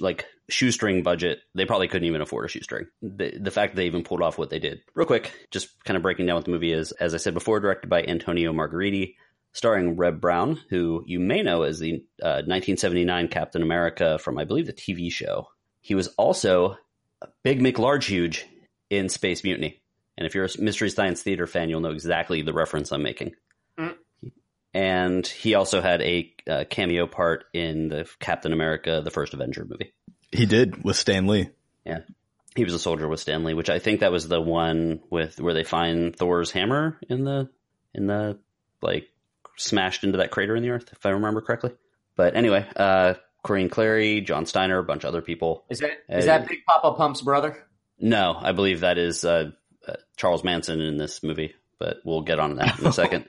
like shoestring budget. They probably couldn't even afford a shoestring. The, the fact they even pulled off what they did. Real quick, just kind of breaking down what the movie is. As I said before, directed by Antonio Margheriti, starring Reb Brown, who you may know as the uh, 1979 Captain America from, I believe, the TV show. He was also Big McLargeHuge in Space Mutiny. And if you're a Mystery Science Theater fan, you'll know exactly the reference I'm making and he also had a uh, cameo part in the Captain America: The First Avenger movie. He did with Stan Lee. Yeah, he was a soldier with Stan Lee, which I think that was the one with where they find Thor's hammer in the in the like smashed into that crater in the earth, if I remember correctly. But anyway, uh, Corinne Cléry, John Steiner, a bunch of other people. Is that is Uh, that Big Poppa Pump's brother? No, I believe that is uh, uh, Charles Manson in this movie, but we'll get on that in a second.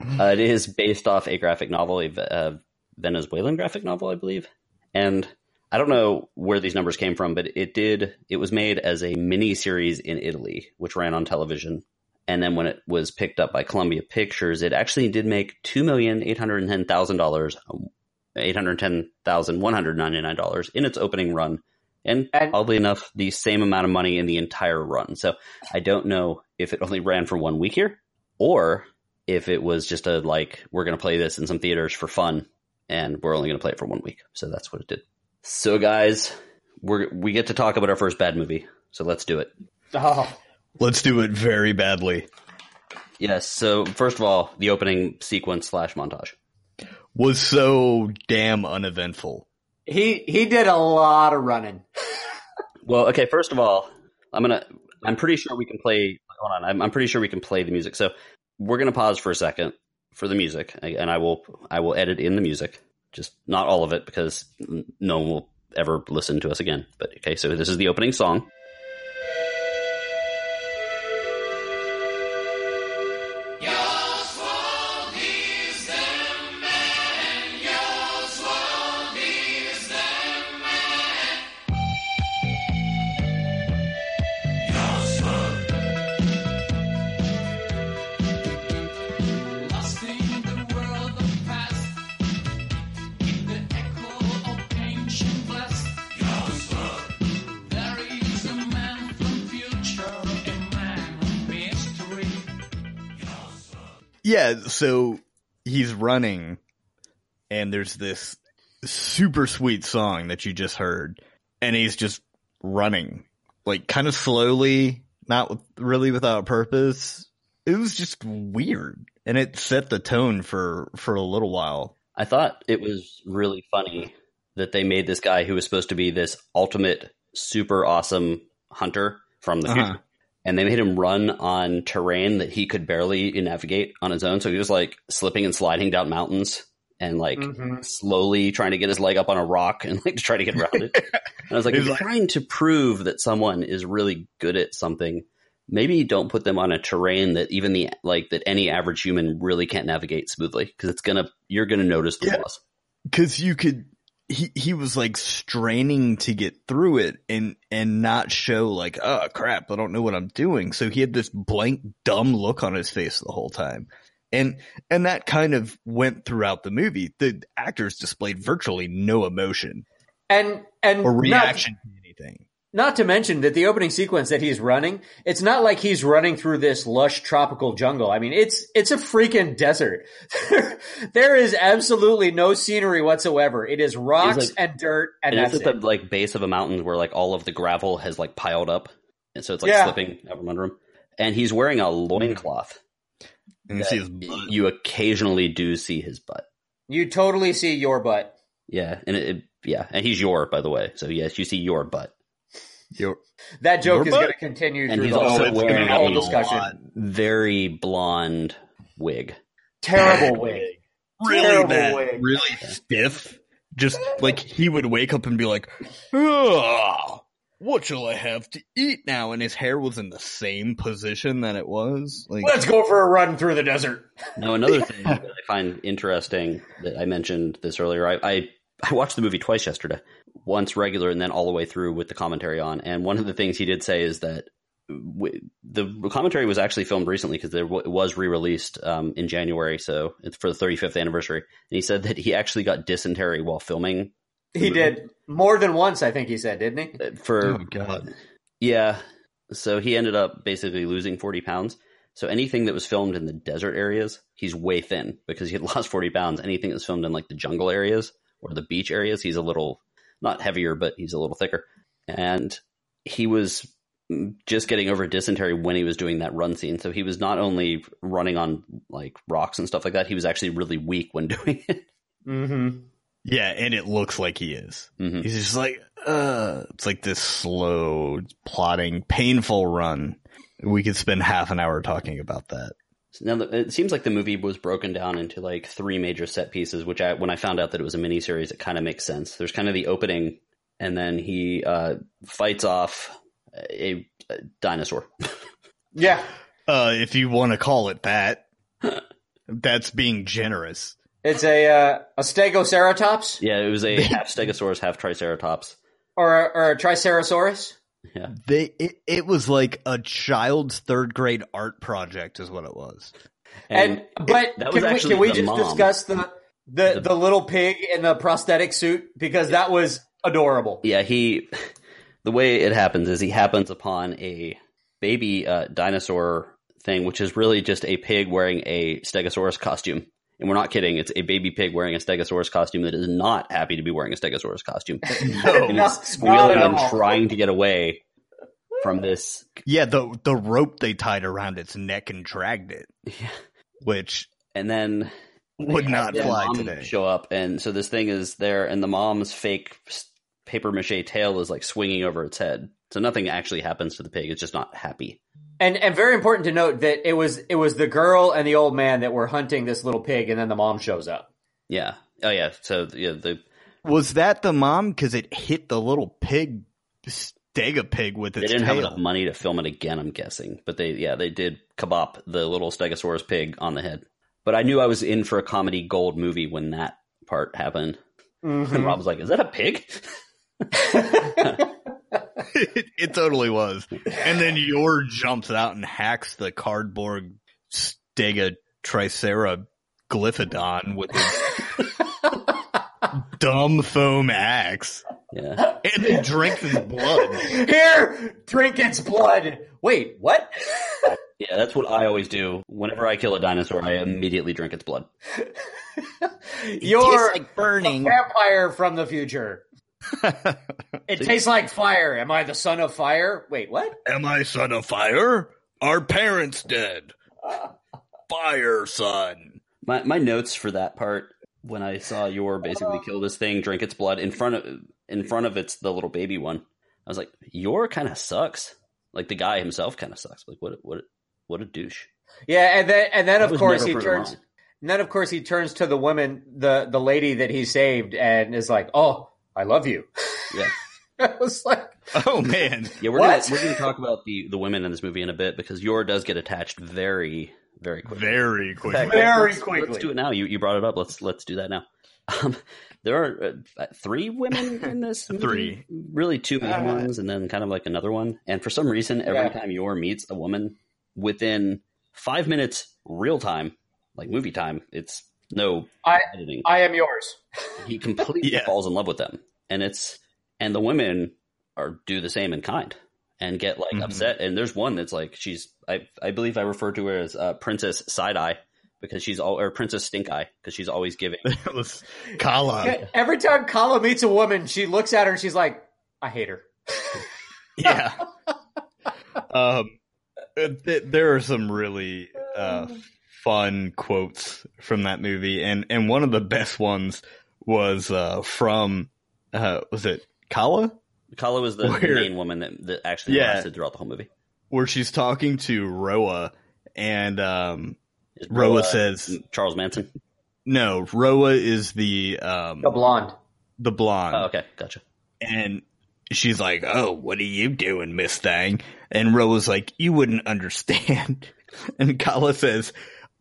Uh, it is based off a graphic novel, a Ve- uh, Venezuelan graphic novel, I believe. And I don't know where these numbers came from, but it did. It was made as a mini series in Italy, which ran on television. And then when it was picked up by Columbia Pictures, it actually did make two million eight hundred ten thousand dollars, eight hundred ten thousand one hundred ninety nine dollars in its opening run, and, And- oddly enough, the same amount of money in the entire run. So I don't know if it only ran for one week here, or if it was just a like we're going to play this in some theaters for fun, and we're only going to play it for one week. So that's what it did. So guys, we we get to talk about our first bad movie. So let's do it. Oh, Let's do it very badly. Yes. So first of all, the opening sequence slash montage. Was so damn uneventful. he he did a lot of running. Well, okay. First of all, I'm gonna. I'm pretty sure we can play. Hold on. I'm, I'm pretty sure we can play the music. So we're gonna pause for a second for the music, and I will. I will edit in the music, just not all of it because no one will ever listen to us again. But okay. So this is the opening song. So he's running, and there's this super sweet song that you just heard, and he's just running, like kind of slowly, not with, really without purpose. It was just weird, and it set the tone for for a little while. I thought it was really funny that they made this guy who was supposed to be this ultimate super awesome hunter from the Uh-huh. future. And they made him run on terrain that he could barely navigate on his own. So he was like slipping and sliding down mountains and like Mhm. slowly trying to get his leg up on a rock and like to try to get around it. And I was like, He's if like- trying to prove that someone is really good at something, maybe don't put them on a terrain that even the like that any average human really can't navigate smoothly because it's gonna you're gonna notice the Yeah. flaws. Cause you could, he, he was like straining to get through it and, and not show like, oh crap, I don't know what I'm doing. So he had this blank, dumb look on his face the whole time. And, and that kind of went throughout the movie. The actors displayed virtually no emotion And and or not- reaction to anything. Not to mention that the opening sequence that he's running, it's not like he's running through this lush tropical jungle. I mean, it's it's a freaking desert. there is absolutely no scenery whatsoever. It is rocks like- and dirt, and, And, that's it's at it. the like base of a mountain where like all of the gravel has like piled up, and so it's like Yeah. slipping out from under him. And he's wearing a loincloth. And you see his butt. You occasionally do see his butt. You totally see your butt. Yeah, and it, it- yeah, and he's your by the way. So yes, you see your butt, Your- That joke is going to continue and through he's the also whole, wearing whole a a discussion. lot. very blonde wig. Terrible wig. Really Terrible bad, wig. really stiff. Just like he would wake up and be like, "Ah, what shall I have to eat now? And his hair was in the same position that it was. Like, Let's go for a run through the desert. Now, another thing that I find interesting that I mentioned this earlier, I, I I watched the movie twice yesterday, once regular and then all the way through with the commentary on. And one of the things he did say is that w- the commentary was actually filmed recently because w- it was re-released um, in January, so it's for the 35th anniversary. And he said that he actually got dysentery while filming He did more than once, I think he said, didn't he? uh, for oh god, Yeah. So he ended up basically losing 40 pounds. So anything that was filmed in the desert areas, he's way thin because he had lost 40 pounds. Anything that's filmed in like the jungle areas or the beach areas, he's a little, not heavier, but he's a little thicker. And he was just getting over dysentery when he was doing that run scene. So he was not only running on like rocks and stuff like that, he was actually really weak when doing it. Mm-hmm. yeah, and it looks like he is. Mhm. He's just like, uh, it's like this slow, plotting, painful run. We could spend half an hour talking about that. Now, the- it seems like the movie was broken down into like three major set pieces, which I, when I found out that it was a miniseries, it kind of makes sense. There's kind of the opening, and then he uh, fights off a, a dinosaur. Yeah. Uh, if you want to call it that, that's being generous. It's a uh, a stegoceratops yeah, it was a half Stegosaurus, half Triceratops. or a, or a triceratosaurus. Yeah, They, it, it was like a child's third grade art project, is what it was. And, but that was can, we, can we just mom. discuss the, the The- the little pig in the prosthetic suit because that was adorable. yeah, he. The way it happens is he happens upon a baby uh, dinosaur thing, which is really just a pig wearing a Stegosaurus costume. And we're not kidding; it's a baby pig wearing a Stegosaurus costume that is not happy to be wearing a Stegosaurus costume. and No, it's not squealing at and trying to get away from this. Yeah, the the rope they tied around its neck and dragged it, Yeah. which And then would not fly today. show up, and so this thing is there, and the mom's fake paper mache tail is like swinging over its head. So nothing actually happens to the pig; it's just not happy. And and very important to note that it was it was the girl and the old man that were hunting this little pig, and then the mom shows up. Yeah. Oh yeah. So yeah, the Was that the mom? Because it hit the little pig, stega pig with they didn't have tail. enough money to film it again. I'm guessing, but they yeah they did kabop the little Stegosaurus pig on the head. But I knew I was in for a comedy gold movie when that part happened. Mm-hmm. And Rob was like, "Is that a pig?" it, it totally was. And then Yor jumps out and hacks the cardboard stega tricera glyphodon with his dumb foam axe. Yeah. And then drinks his blood. Here, drink its blood. Wait, what? Yeah, that's what I always do. Whenever I kill a dinosaur, I immediately drink its blood. You're like a burning. vampire from the future. It tastes like fire. Am I the son of fire? Wait, what? Am I son of fire? Our parents dead. Fire, son. My my notes for that part when I saw Yor basically uh. kill this thing, drink its blood in front of in front of its the little baby one. I was like, Yor kind of sucks. Like the guy himself kind of sucks. Like what what what a douche. Yeah, and then and then I of course he turns. wrong. And then of course he turns to the woman, the the lady that he saved, and is like, "Oh, I love you." Yeah. I was like, Oh man. Yeah, we're What? gonna we're gonna talk about the the women in this movie in a bit because Yor does get attached very very quickly. Very In quickly. fact, Very let's, quickly. Let's do it now. You you brought it up. Let's let's do that now. Um, there are uh, three women in this. movie. Three. really two main Uh, ones, and then kind of like another one. And for some reason, every Yeah. time Yor meets a woman within five minutes, real time, like movie time, it's no I- editing. "I am yours." he completely Yeah. falls in love with them, and it's and the women are do the same in kind and get like Mhm. upset. And there's one that's like she's I I believe I refer to her as uh, Princess Side Eye because she's all or Princess Stink Eye because she's always giving. That was Kala. Every time Kala meets a woman, she looks at her and she's like, "I hate her." Yeah. um, th- there are some really uh, fun quotes from that movie, and and one of the best ones was uh, from uh, was it Kala, Kala was the Where- main woman that, that actually Yeah. lasted throughout the whole movie. where she's talking to Roa, and um, Roa Roa says Charles Manson. no. Roa is the um, The blonde. the blonde. Oh, okay, gotcha. And she's like, "Oh, what are you doing, Miss Thang?" And Roa's like, "You wouldn't understand." And Kala says,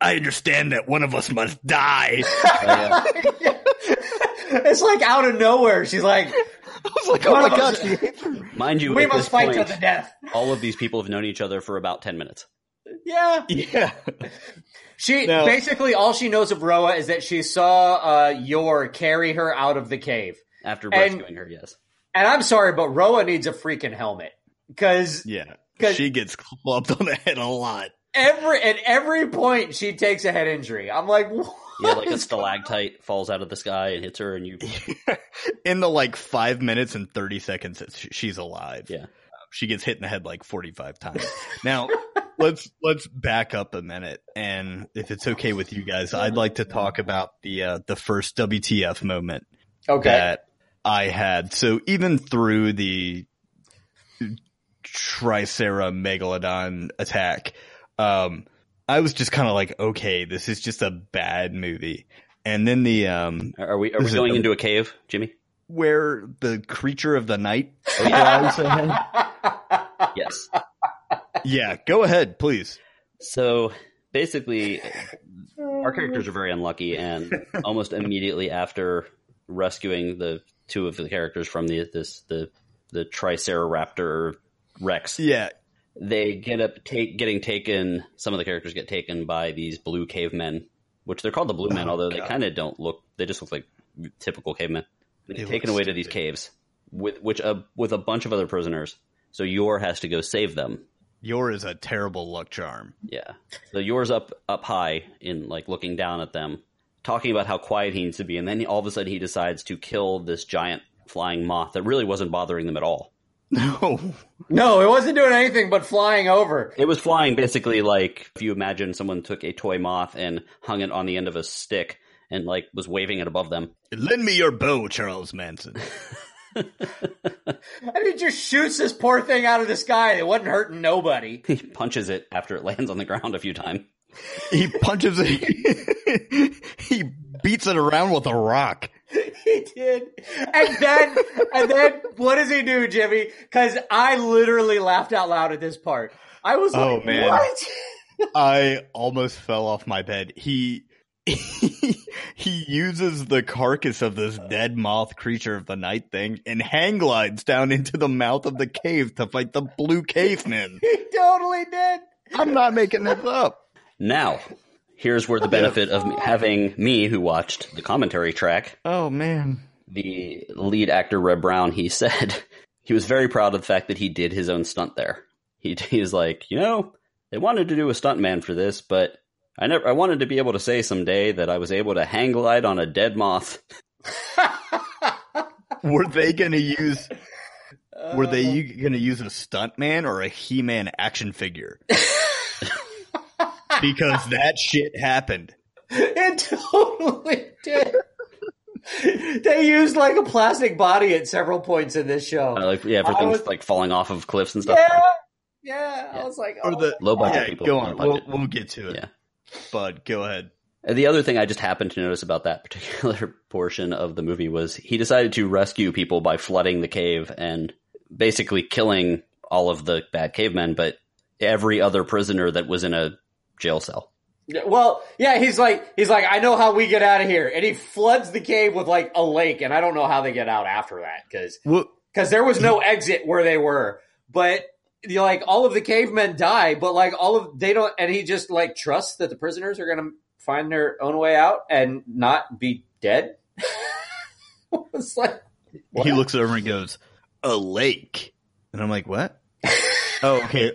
"I understand that one of us must die." Oh, yeah. it's like out of nowhere. She's like, I was like, "Oh my of god!" us- she hates her. Mind you, "We must fight point, to the death." all of these people have known each other for about ten minutes. Yeah. Yeah, She No. basically all she knows of Roa is that she saw uh, Yor carry her out of the cave. After And- rescuing her, yes. And I'm sorry, but Roa needs a freaking helmet because yeah. 'Cause- She gets clubbed on the head a lot. Every at every point she takes a head injury. I'm like, what? Yeah, like a stalactite falls out of the sky and hits her, and you. In the like five minutes and thirty seconds that she's alive. Yeah. she gets hit in the head like forty five times. Now let's let's back up a minute, and if it's okay with you guys, I'd like to talk about the uh, the first WTF moment okay. that I had. So even through the Tricera Megalodon attack, um, I was just kind of like, okay, this is just a bad movie. And then the um, Are we? Are we going into a cave, Jimmy? where the creature of the night Oh, yeah. yes. Yeah, go ahead, please. So basically, our characters are very unlucky, and almost immediately after rescuing the two of the characters from the this the the Triceraptor Rex, Yeah, they get up take getting taken. Some of the characters get taken by these blue cavemen, which they're called the blue men, Oh, although they kind of don't look. They just look like typical cavemen. They get taken away to these caves with which uh, with a bunch of other prisoners. So Yor has to go save them. Yor is a terrible luck charm. Yeah. So Yor's up up high in like looking down at them, talking about how quiet he needs to be, and then all of a sudden he decides to kill this giant flying moth that really wasn't bothering them at all. No, no, it wasn't doing anything but flying over. It was flying basically like if you imagine someone took a toy moth and hung it on the end of a stick and like was waving it above them. lend me your bow, Charles Manson. And he just shoots this poor thing out of the sky. It wasn't hurting nobody. He punches it after it lands on the ground a few times. He punches it. he beats it around with a rock. he did. And then, and then, what does he do, Jimmy? Because I literally laughed out loud at this part. I was Oh, like, man. what? I almost fell off my bed. He he uses the carcass of this dead moth creature of the night thing and hang glides down into the mouth of the cave to fight the blue cavemen. He totally did. I'm not making this up. Now, here's where the benefit of having me who watched the commentary track Oh man. the lead actor Reb Brown, he said he was very proud of the fact that he did his own stunt there. He, he was like, you know, they wanted to do a stuntman for this, but I never. I wanted to be able to say someday that I was able to hang glide on a dead moth. Were they gonna use? Were they uh. gonna use a stuntman or a He-Man action figure? because that shit happened. It totally did. they used like a plastic body at several points in this show. Uh, like yeah, for things was- like falling off of cliffs and stuff. yeah, yeah, I was like, Or oh. the Low budget yeah, people, Go on, we'll, we'll get to it. Yeah. Bud, go ahead. And the other thing I just happened to notice about that particular portion of the movie was he decided to rescue people by flooding the cave and basically killing all of the bad cavemen, but every other prisoner that was in a jail cell. Yeah, Well, yeah, he's like, he's like, I know how we get out of here, and he floods the cave with like a lake, and I don't know how they get out after that because because there was no exit where they were. But you know, like all of the cavemen die, but like all of they don't, and he just like trusts that the prisoners are gonna find their own way out and not be dead. it's like he looks over and goes, "A lake," and I'm like, "What?" oh, okay.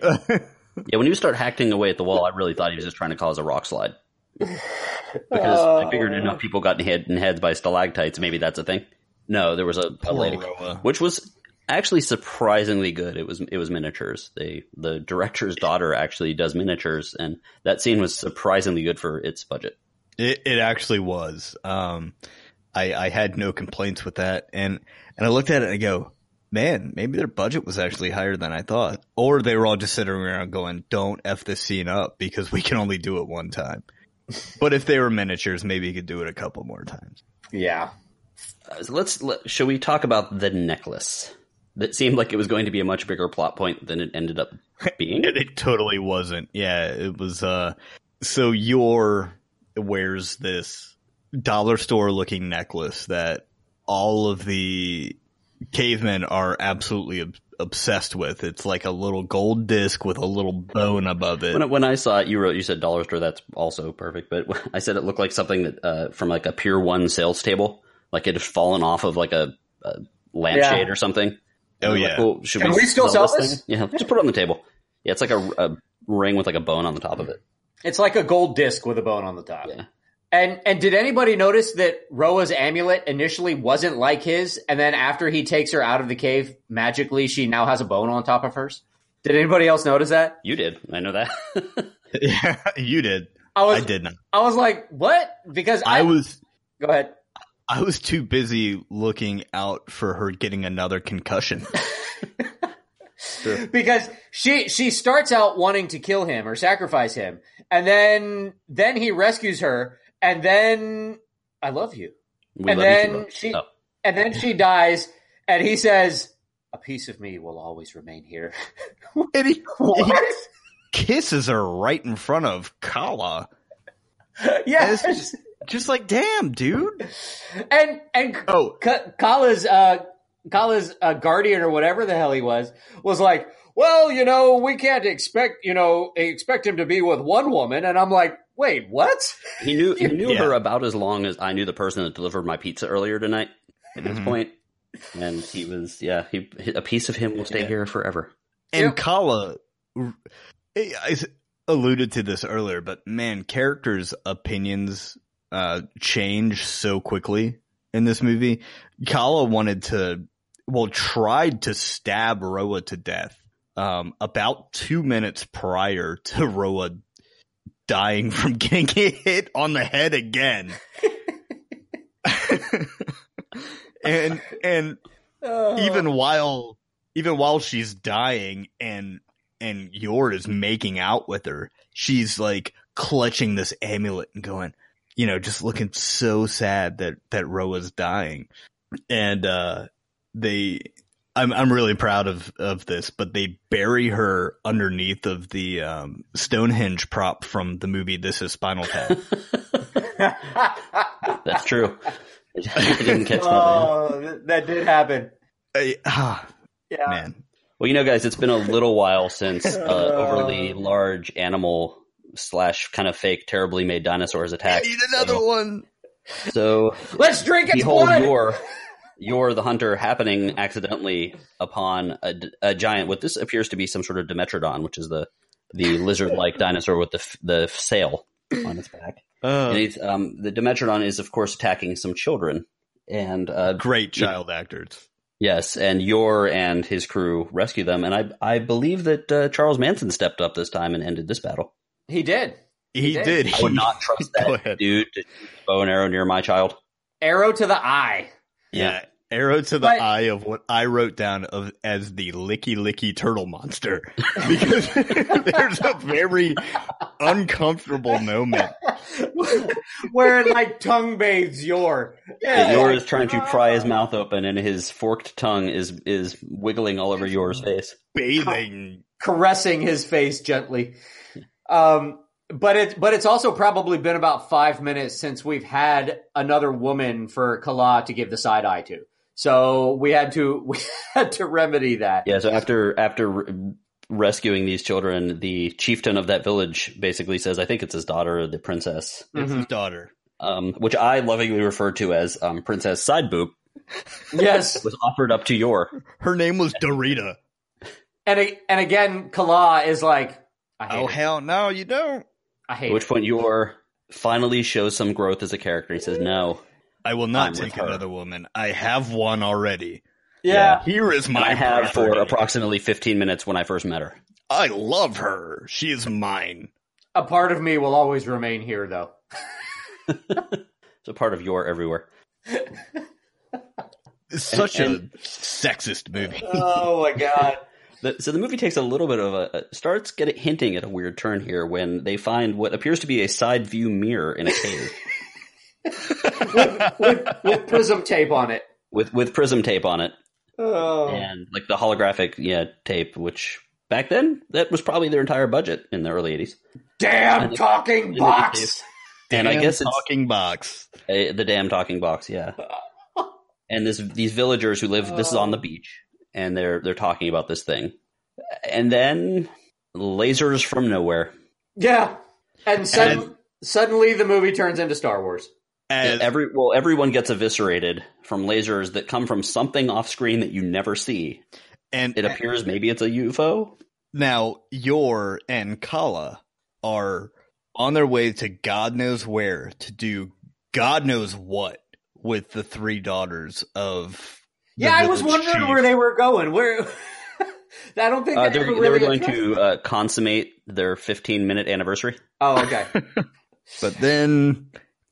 Yeah, when you start hacking away at the wall, I really thought he was just trying to cause a rock slide. Because I figured Oh. enough people got hit in heads by stalactites, maybe that's a thing. No, there was a, a lady, which was actually surprisingly good. It was it was miniatures. They the director's daughter actually does miniatures, and that scene was surprisingly good for its budget. It, it actually was. Um, I, I had no complaints with that, and and I looked at it and I go, man, maybe their budget was actually higher than I thought, or they were all just sitting around going, don't f this scene up because we can only do it one time. but if they were miniatures, maybe you could do it a couple more times. yeah, Uh, so let's let, shall we talk about the necklace? That seemed like it was going to be a much bigger plot point than it ended up being. And it totally wasn't. Yeah, it was. Uh, so Yor wears this dollar store looking necklace that all of the cavemen are absolutely ob- obsessed with. It's like a little gold disc with a little bone above it. When, I- when I saw it, you wrote you said dollar store. That's also perfect. But I said it looked like something that uh, from like a Pier One sales table, like it had fallen off of like a, a lampshade Yeah. or something. Oh, And I'm yeah. like, well, should Can we still sell this? thing? Yeah, just put it on the table. Yeah, it's like a, a ring with like a bone on the top of it. it's like a gold disc with a bone on the top. Yeah. And and did anybody notice that Roa's amulet initially wasn't like his, and then after he takes her out of the cave, magically she now has a bone on top of hers? Did anybody else notice that? You did. I know that. yeah, you did. I was I did not. I was like, what? Because I, I was. go ahead. I was too busy looking out for her getting another concussion. because she she starts out wanting to kill him or sacrifice him, and then then he rescues her, and then I love you, We and love then too, bro. she Oh. and then she dies, and he says, "A piece of me will always remain here." and he, he kisses her right in front of Kala. yes, It's Just like, damn, dude. and and Oh, Ka- Kala's uh Kala's uh, guardian or whatever the hell he was was like, well, you know, we can't expect you know expect him to be with one woman, and I'm like, wait, what? He knew he knew Yeah. her about as long as I knew the person that delivered my pizza earlier tonight. At this Mhm. point, and he was yeah, he a piece of him will stay Yeah. here forever. and Yep. Kala, I I alluded to this earlier, but man, characters' opinions uh, change so quickly in this movie. Kala wanted to, well, tried to stab Roa to death um, about two minutes prior to Roa dying from getting hit on the head again. and and even while even while she's dying and and Yord is making out with her, she's like clutching this amulet and going, you know, just looking so sad that that Roa's dying. And uh they I'm I'm really proud of of this, but they bury her underneath of the um Stonehenge prop from the movie This Is Spinal Tap. That's true. I didn't catch that. oh, th- that did happen. I- ah, Yeah. man. Well, you know, guys, it's been a little while since uh, overly large animal slash kind of fake, terribly made dinosaurs attacked. Need another So- one. So Let's drink its behold blood. Yor Yor the hunter happening accidentally upon a, a, giant what this appears to be some sort of dimetrodon which is the the lizard-like dinosaur with the the sail on its back. And he's, um, the Dimetrodon is, of course, attacking some children, and uh, great child actors. yes, and Yor and his crew rescue them. And I I believe that uh, Charles Manson stepped up this time and ended this battle. He did. He did. did. I would not trust that dude to bow and arrow near my child. Arrow to the eye. Yeah. Arrow to the But- eye of what I wrote down of as the licky licky turtle monster. Because there's a very uncomfortable moment. Where it like tongue bathes your. Yeah, Yor is trying to pry his mouth open, and his forked tongue is is wiggling all over Yor's face. Bathing. caressing his face gently. Um, but it, but it's also probably been about five minutes since we've had another woman for Kala to give the side eye to. So we had to, we had to remedy that. Yeah, so after after re- rescuing these children, the chieftain of that village basically says, "I think it's his daughter, the princess," It's Mhm. his daughter. um, which I lovingly refer to as um, Princess Side Boob, Yes. was offered up to Yor. Her name was Dorita. And, and again, Kala is like, I hate Oh it. hell no, you don't. I At hate which it. point Yor finally shows some growth as a character. He says, "No, I will I'm not take another woman. I have one already. Yeah. Here is my I have for approximately 15 minutes when I first met her." I love her. She is mine. A part of me will always remain here though. it's a part of your everywhere. It's such and- a sexist movie. Oh my God. The, so the movie takes a little bit of a, a starts getting hinting at a weird turn here when they find what appears to be a side view mirror in a cave with, with prism tape on it. with with prism tape on it Oh. and like the holographic yeah tape, which back then that was probably their entire budget in the early '80s. Damn talking the box. And I Damn guess it's talking box. a, the damn talking box, yeah. And this these villagers who live this is on the beach and they're they're talking about this thing, and then lasers from nowhere. Yeah. And, sudden, And- suddenly the movie turns into Star Wars. As, Every well, everyone gets eviscerated from lasers that come from something off screen that you never see. and It appears maybe it's a UFO. now Yor and Kala are on their way to God knows where to do God knows what with the three daughters of. the Yeah, I was wondering chief. where they were going. Where I don't think Uh, they they're, ever they were going addressed- to uh, consummate their 15 minute anniversary. Oh, okay. But then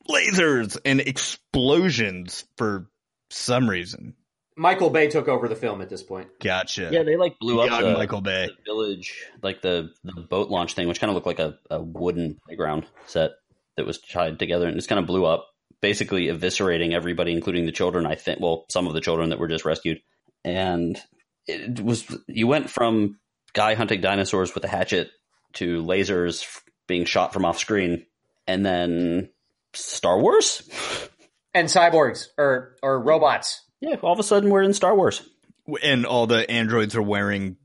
lasers and explosions for some reason. Michael Bay took over the film at this point. Gotcha. Yeah, they like blew up the, Michael Bay. the village, like the, the boat launch thing, which kind of looked like a, a wooden playground set that was tied together and just kind of blew up, basically eviscerating everybody, including the children. I think, well, some of the children that were just rescued, and it was you went from guy hunting dinosaurs with a hatchet to lasers being shot from off screen, and then Star Wars. And cyborgs or or robots. Yeah, all of a sudden we're in Star Wars. And all the androids are wearing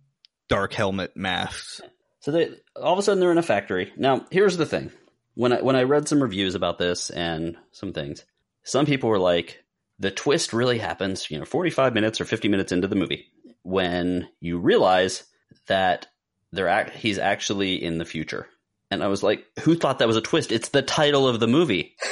dark helmet masks. So they all of a sudden they're in a factory. Now, here's the thing. When I when I read some reviews about this and some things, some people were like, the twist really happens, you know, 45 minutes or 50 minutes into the movie when you realize that they're act- he's actually in the future. And I was like, who thought that was a twist? It's the title of the movie.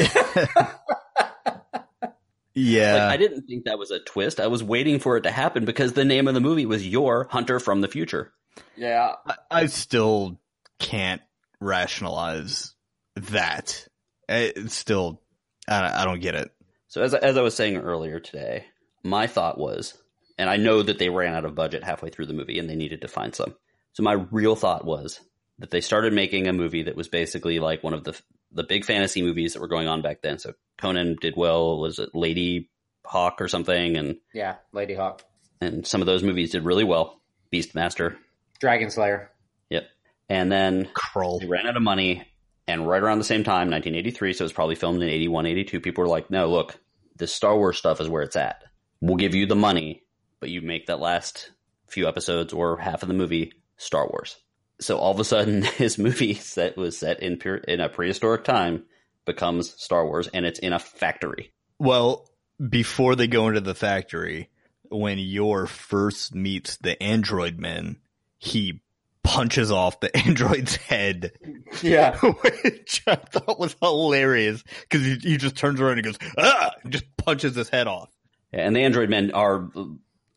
Yeah. Like I didn't think that was a twist. I was waiting for it to happen because the name of the movie was Yor Hunter from the Future. Yeah. I, I still can't rationalize that. I- It's still, I, I don't get it. So as as I was saying earlier today, my thought was, and I know that they ran out of budget halfway through the movie and they needed to find some. So my real thought was that they started making a movie that was basically like one of the the big fantasy movies that were going on back then. So Conan did well. Was it Lady Hawk or something? And Yeah. Ladyhawke. and some of those movies did really well. Beastmaster. Dragon Slayer. Yep. And then Krull. they ran out of money and right around the same time 1983 so it was probably filmed in 81 82 people were like no look this star wars stuff is where it's at we'll give you the money but you make that last few episodes or half of the movie star wars so all of a sudden his movie set was set in pure, in a prehistoric time becomes star wars and it's in a factory Well, before they go into the factory, when Yor first meets the android men, he punches off the android's head, Yeah. which I thought was hilarious because he, he just turns around and goes ah, and just punches his head off. And the android men are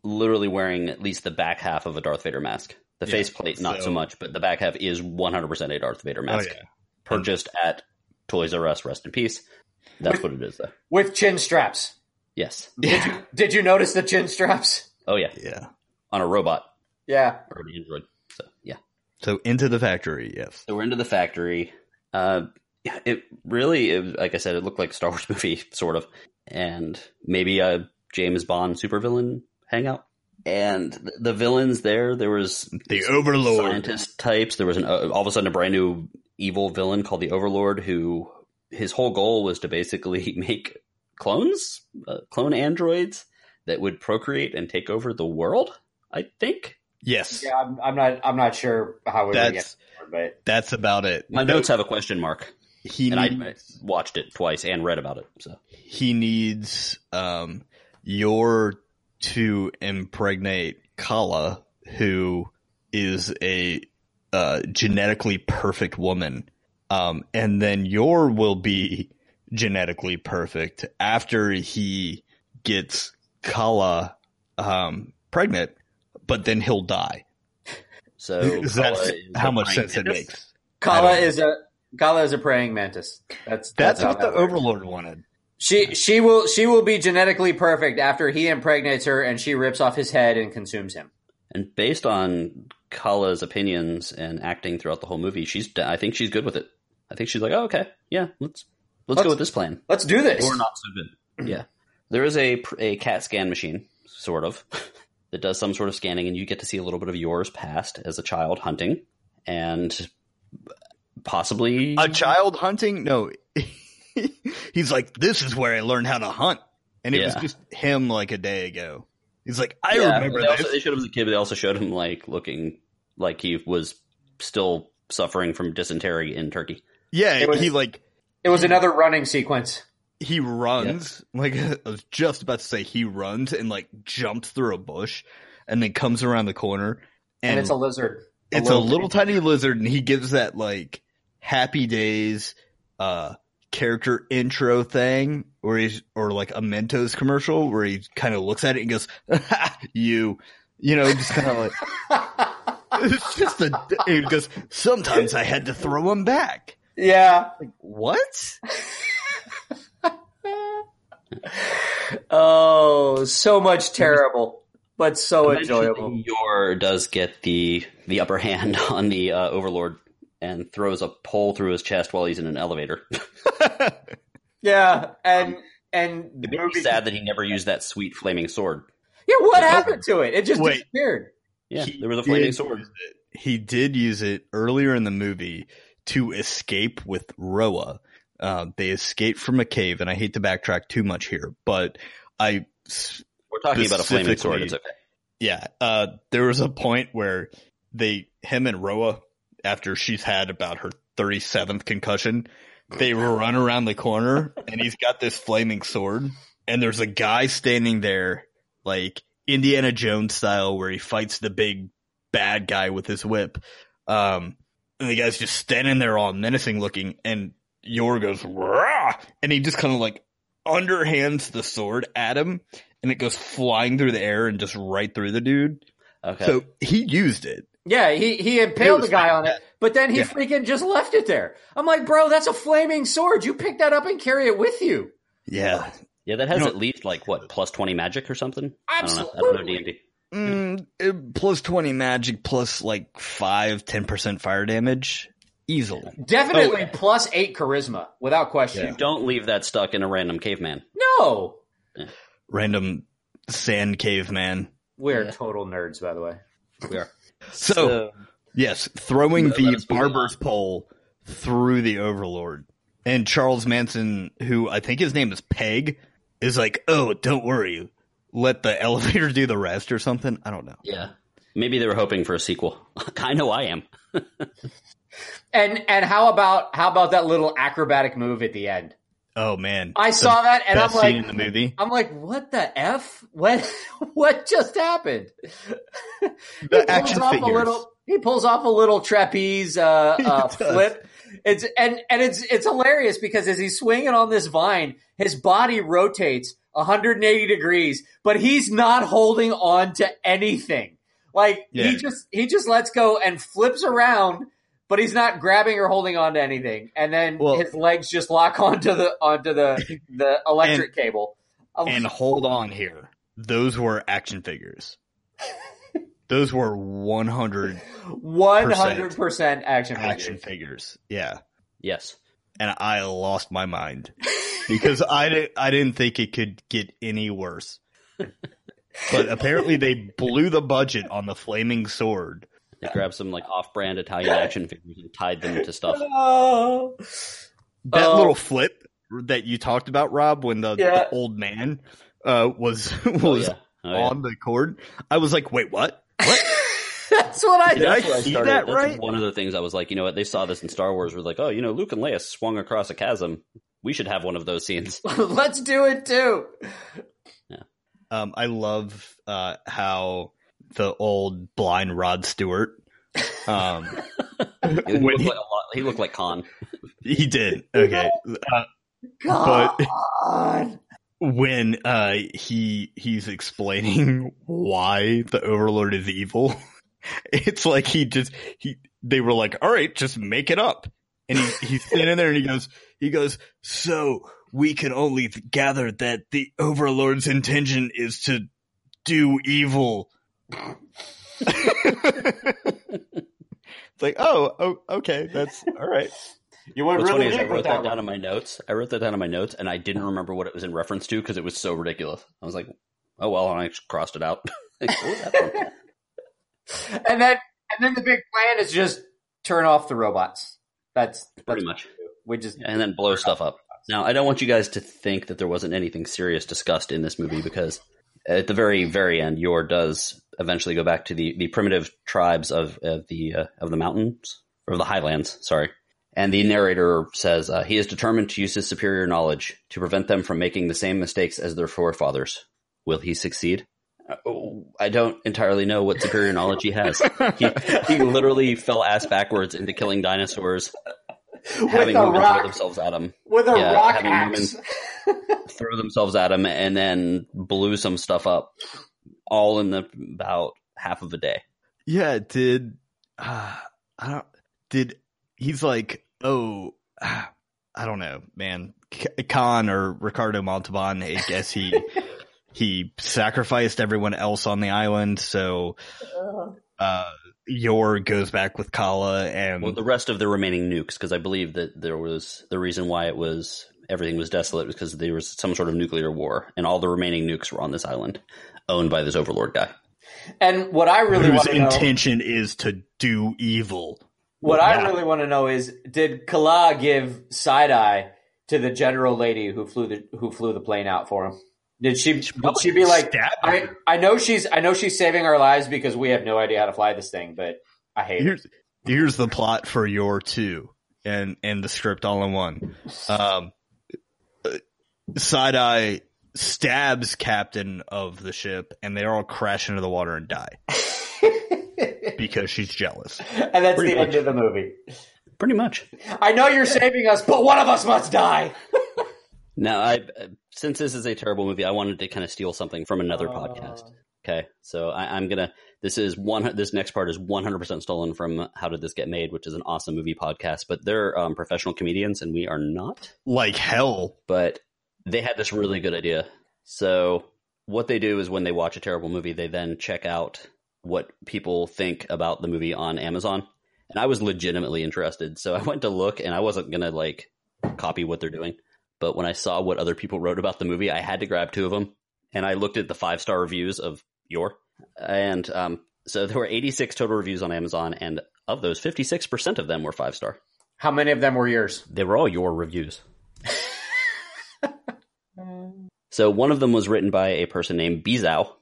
literally wearing at least the back half of a Darth Vader mask. The Yeah, faceplate, not so, so- much, but the back half is 100% a Darth Vader mask. Oh, yeah. Purchased at Toys R Us, rest in peace. That's what it is, though. With chin straps. Yes. Did you, did you notice the chin straps? Oh, yeah. Yeah. On a robot Yeah. or an android. So, yeah. So into the factory, yes. So we're into the factory. Uh, yeah, it really, it, like I said, it looked like a Star Wars movie, sort of, and maybe a James Bond supervillain hangout. And the villains there, there was The Overlord. scientist types. There was an uh, all of a sudden a brand new evil villain called the Overlord, who his whole goal was to basically make clones, uh, clone androids that would procreate and take over the world. I think Yes. Yeah, I'm, I'm not. I'm not sure how we're get That's there, but that's about it. my notes have a question mark, He and I needs, I watched it twice and read about it. So. he needs um Yor to impregnate Kala, who is a uh, genetically perfect woman, um, and then Yor will be genetically perfect after he gets Kala um, pregnant, but then he'll die. So That's how much praying sense it makes. Kala is a Kala is a praying mantis. That's That's, how what the that works. Overlord wanted. She she will she will be genetically perfect after he impregnates her and she rips off his head and consumes him. And based on Kala's opinions and acting throughout the whole movie, she's I think she's good with it. I think she's like, oh, okay, yeah, let's let's, Let's- go with this plan. Let's do this. Or not so good. Yeah, there is a a CAT scan machine, sort of, that does some sort of scanning, and you get to see a little bit of Yor's past as a child hunting, and possibly A child hunting? No. He's like, this is where I learned how to hunt. And it was just him like a day ago. He's like, I Yeah, remember they, also, they showed him as a kid, but they also showed him like looking like he was still suffering from dysentery in Turkey. yeah, It was- he like, It was another running sequence. he runs. Like, I was just about to say he runs and like jumps through a bush and then comes around the corner. And, And, it's a lizard. it's a little tiny lizard and he gives that like happy days, uh, character intro thing where he's, or like a Mentos commercial where he kind of looks at it and goes, you, you know, just kind of like, it's just a, he goes, sometimes I had to throw him back. Yeah. Like, What? Oh, so much terrible, but so enjoyable. Eventually, Yor does get the the upper hand on the uh, Overlord and throws a pole through his chest while he's in an elevator. Yeah, and and the It movie. sad that he never used that sweet flaming sword. Yeah, what happened to it? It just Wait. disappeared. Yeah, there was a flaming sword. He did use it earlier in the movie to escape with Roa. Uh, they escaped from a cave, and I hate to backtrack too much here, but I, We're talking about a flaming sword. It's okay. yeah, uh, there was a point where they, him and Roa, after she's had about her 37th concussion, they run around the corner, and he's got this flaming sword, and there's a guy standing there, like Indiana Jones style, where he fights the big bad guy with his whip. Um, and the guy's just standing there all menacing looking, and Yor goes, Rah! and he just kind of like underhands the sword at him, and it goes flying through the air and just right through the dude. Okay. So he used it. Yeah, he he impaled the guy on it, but then he Yeah. freaking just left it there. I'm like, bro, that's a flaming sword. You pick that up and carry it with you. Yeah. yeah, that has you know- at least like what plus twenty magic or something. I don't know. I Absolutely. don't know D and D. Mm, it- plus 20 magic plus like 5, 10% fire damage. Easily. Definitely Oh. plus eight charisma, without question. Don't leave that stuck in a random caveman. No, Random sand caveman. we're Yeah. total nerds, by the way. We are. So, yes, throwing Let the barber's pole through the overlord. And Charles Manson, who I think his name is Peg, is like, oh, don't worry. Let the elevator do the rest or something. I don't know. Yeah. Maybe they were hoping for a sequel. I know I am. And and how about how about that little acrobatic move at the end? Oh, man. I The saw that and I'm like, in the movie. I'm like, what the f? What what just happened? The He action pulls off figures. A little, He pulls off a little trapeze uh, uh, flip. It's and and it's it's hilarious because as he's swinging on this vine, his body rotates 180 degrees, but he's not holding on to anything. Like Yeah. he just he just lets go and flips around, but he's not grabbing or holding on to anything. And then Well- his legs just lock onto the onto the the electric cable. I'm And hold on here. Those were action figures. Those were 100 One hundred percent action action figures. figures. Yeah. Yes. And I lost my mind because I didn't, I didn't think it could get any worse. But apparently they blew the budget on the flaming sword. They grabbed some like off-brand Italian action figures and tied them to stuff. Oh. That Oh. little flip that you talked about, Rob, when the, Yeah. the old man uh, was Oh, was yeah. Oh, yeah. on the cord, I was like, "Wait, what? What? That's what I Did I That's where see started- that that's right?" One of the things I was like, you know what? They saw this in Star Wars. Was like, oh, you know, Luke and Leia swung across a chasm. We should have one of those scenes. Let's do it too. Um, I love uh, how the old blind Rod Stewart. Um, He looked he, like a lot. He looked like Khan. he did okay. Uh, God. when uh, he he's explaining why the Overlord is evil, it's like he just he they were like, "All right, just make it up," and he he's standing there and he goes he goes so. We can only gather that the Overlord's intention is to do evil. It's like, oh, oh, okay, that's all right. You went What's really funny is I wrote that that down one. in my notes. I wrote that down in my notes, and I didn't remember what it was in reference to because it was so ridiculous. I was like, "Oh well," and I just crossed it out. Like, that? And then and then the big plan is just turn off the robots. That's that's Pretty much, we just and then blow stuff up. Now, I don't want you guys to think that there wasn't anything serious discussed in this movie because at the very, very end, Yor does eventually go back to the, the primitive tribes of, of the uh, of the mountains or the highlands. Sorry, and the narrator says uh, he is determined to use his superior knowledge to prevent them from making the same mistakes as their forefathers. Will he succeed? Uh, I don't entirely know what superior knowledge he has. He, he literally fell ass backwards into killing dinosaurs, having a women rock. throw themselves at him with a Yeah, rock having axe. throw themselves at him and then blew some stuff up all in the about half of a day. Yeah, did uh, I don't did he's like oh I don't know man. Khan or Ricardo Montalban I guess he he sacrificed everyone else on the island so uh Yor goes back with Kala and Well, the rest of the remaining nukes, because I believe that there was the reason why it was everything was desolate was because there was some sort of nuclear war, and all the remaining nukes were on this island, owned by this overlord guy. And what I really whose want to know, intention is to do evil. what I really want to know is, did Kala give side eye to the general lady who flew the who flew the plane out for him? Did she? Did she be like, Stab I. I know she's I know she's saving our lives because we have no idea how to fly this thing, but I hate it. here's here's the plot for Yor two and and the script all in one. Um, Side Eye stabs captain of the ship, and they all crash into the water and die because she's jealous. and that's Pretty the end of the movie. Pretty much. I know you're saving us, but one of us must die. Now, I since this is a terrible movie, I wanted to kind of steal something from another Oh. podcast. Okay, so I, I'm gonna. This is one. This next part is 100 percent stolen from How Did This Get Made, which is an awesome movie podcast. But they're um, professional comedians, and we are not. Like hell. But they had this really good idea. So what they do is when they watch a terrible movie, they then check out what people think about the movie on Amazon. And I was legitimately interested, so I went to look, and I wasn't gonna like copy what they're doing. But when I saw what other people wrote about the movie, I had to grab two of them, and I looked at the five star reviews of Yor, and um, so there were 86 total reviews on Amazon, and of those, 56 percent of them were five star. How many of them were yours? They were all your reviews. so one of them was written by a person named Bizao,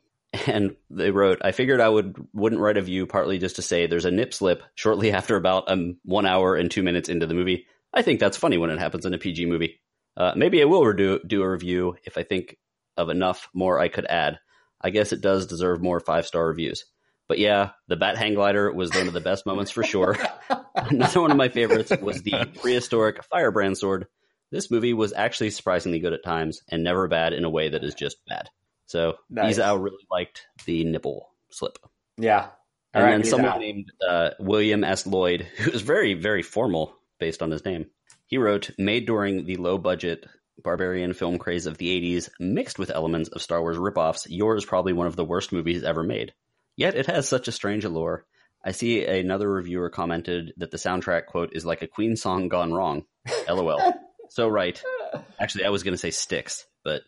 and they wrote, "I figured I would wouldn't write a view partly just to say there's a nip slip shortly after about um, one hour and two minutes into the movie. I think that's funny when it happens in a PG movie. Uh, maybe I will do do a review if I think of enough more I could add. I guess it does deserve more five star reviews." But yeah, the bat hang glider was one of the best moments for sure. Another one of my favorites was the prehistoric firebrand sword. This movie was actually surprisingly good at times and never bad in a way that is just bad. So Nice. Izao really liked the nipple slip. Yeah. And All right, then someone out. named uh, William S. Lloyd, who is very, very formal based on his name. He wrote, made during the low budget barbarian film craze of the 80s, mixed with elements of Star Wars ripoffs, yours is probably one of the worst movies ever made. Yet it has such a strange allure. I see another reviewer commented that the soundtrack, quote, is like a Queen song gone wrong. LOL. So right. Actually, I was going to say Styx, but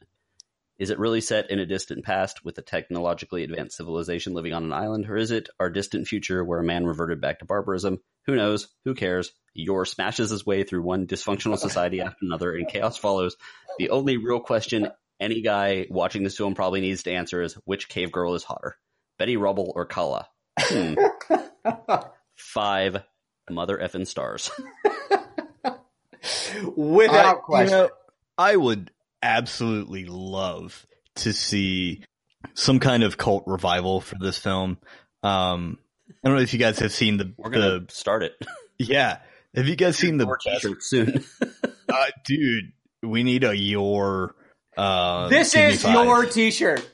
is it really set in a distant past with a technologically advanced civilization living on an island, or is it our distant future where a man reverted back to barbarism? Who knows? Who cares? Yor smashes his way through one dysfunctional society after another, and chaos follows. The only real question any guy watching this film probably needs to answer is which cave girl is hotter, Betty Rubble or Kala? Hmm. Five mother effing stars. Without I- question. you know, I would absolutely love to see some kind of cult revival for this film. Um, I don't know if you guys have seen the, We're gonna the start it. yeah. Have you guys seen the More best, t-shirts soon. uh, dude? We need a Yor. Uh, this is TV5. Yor T-shirt.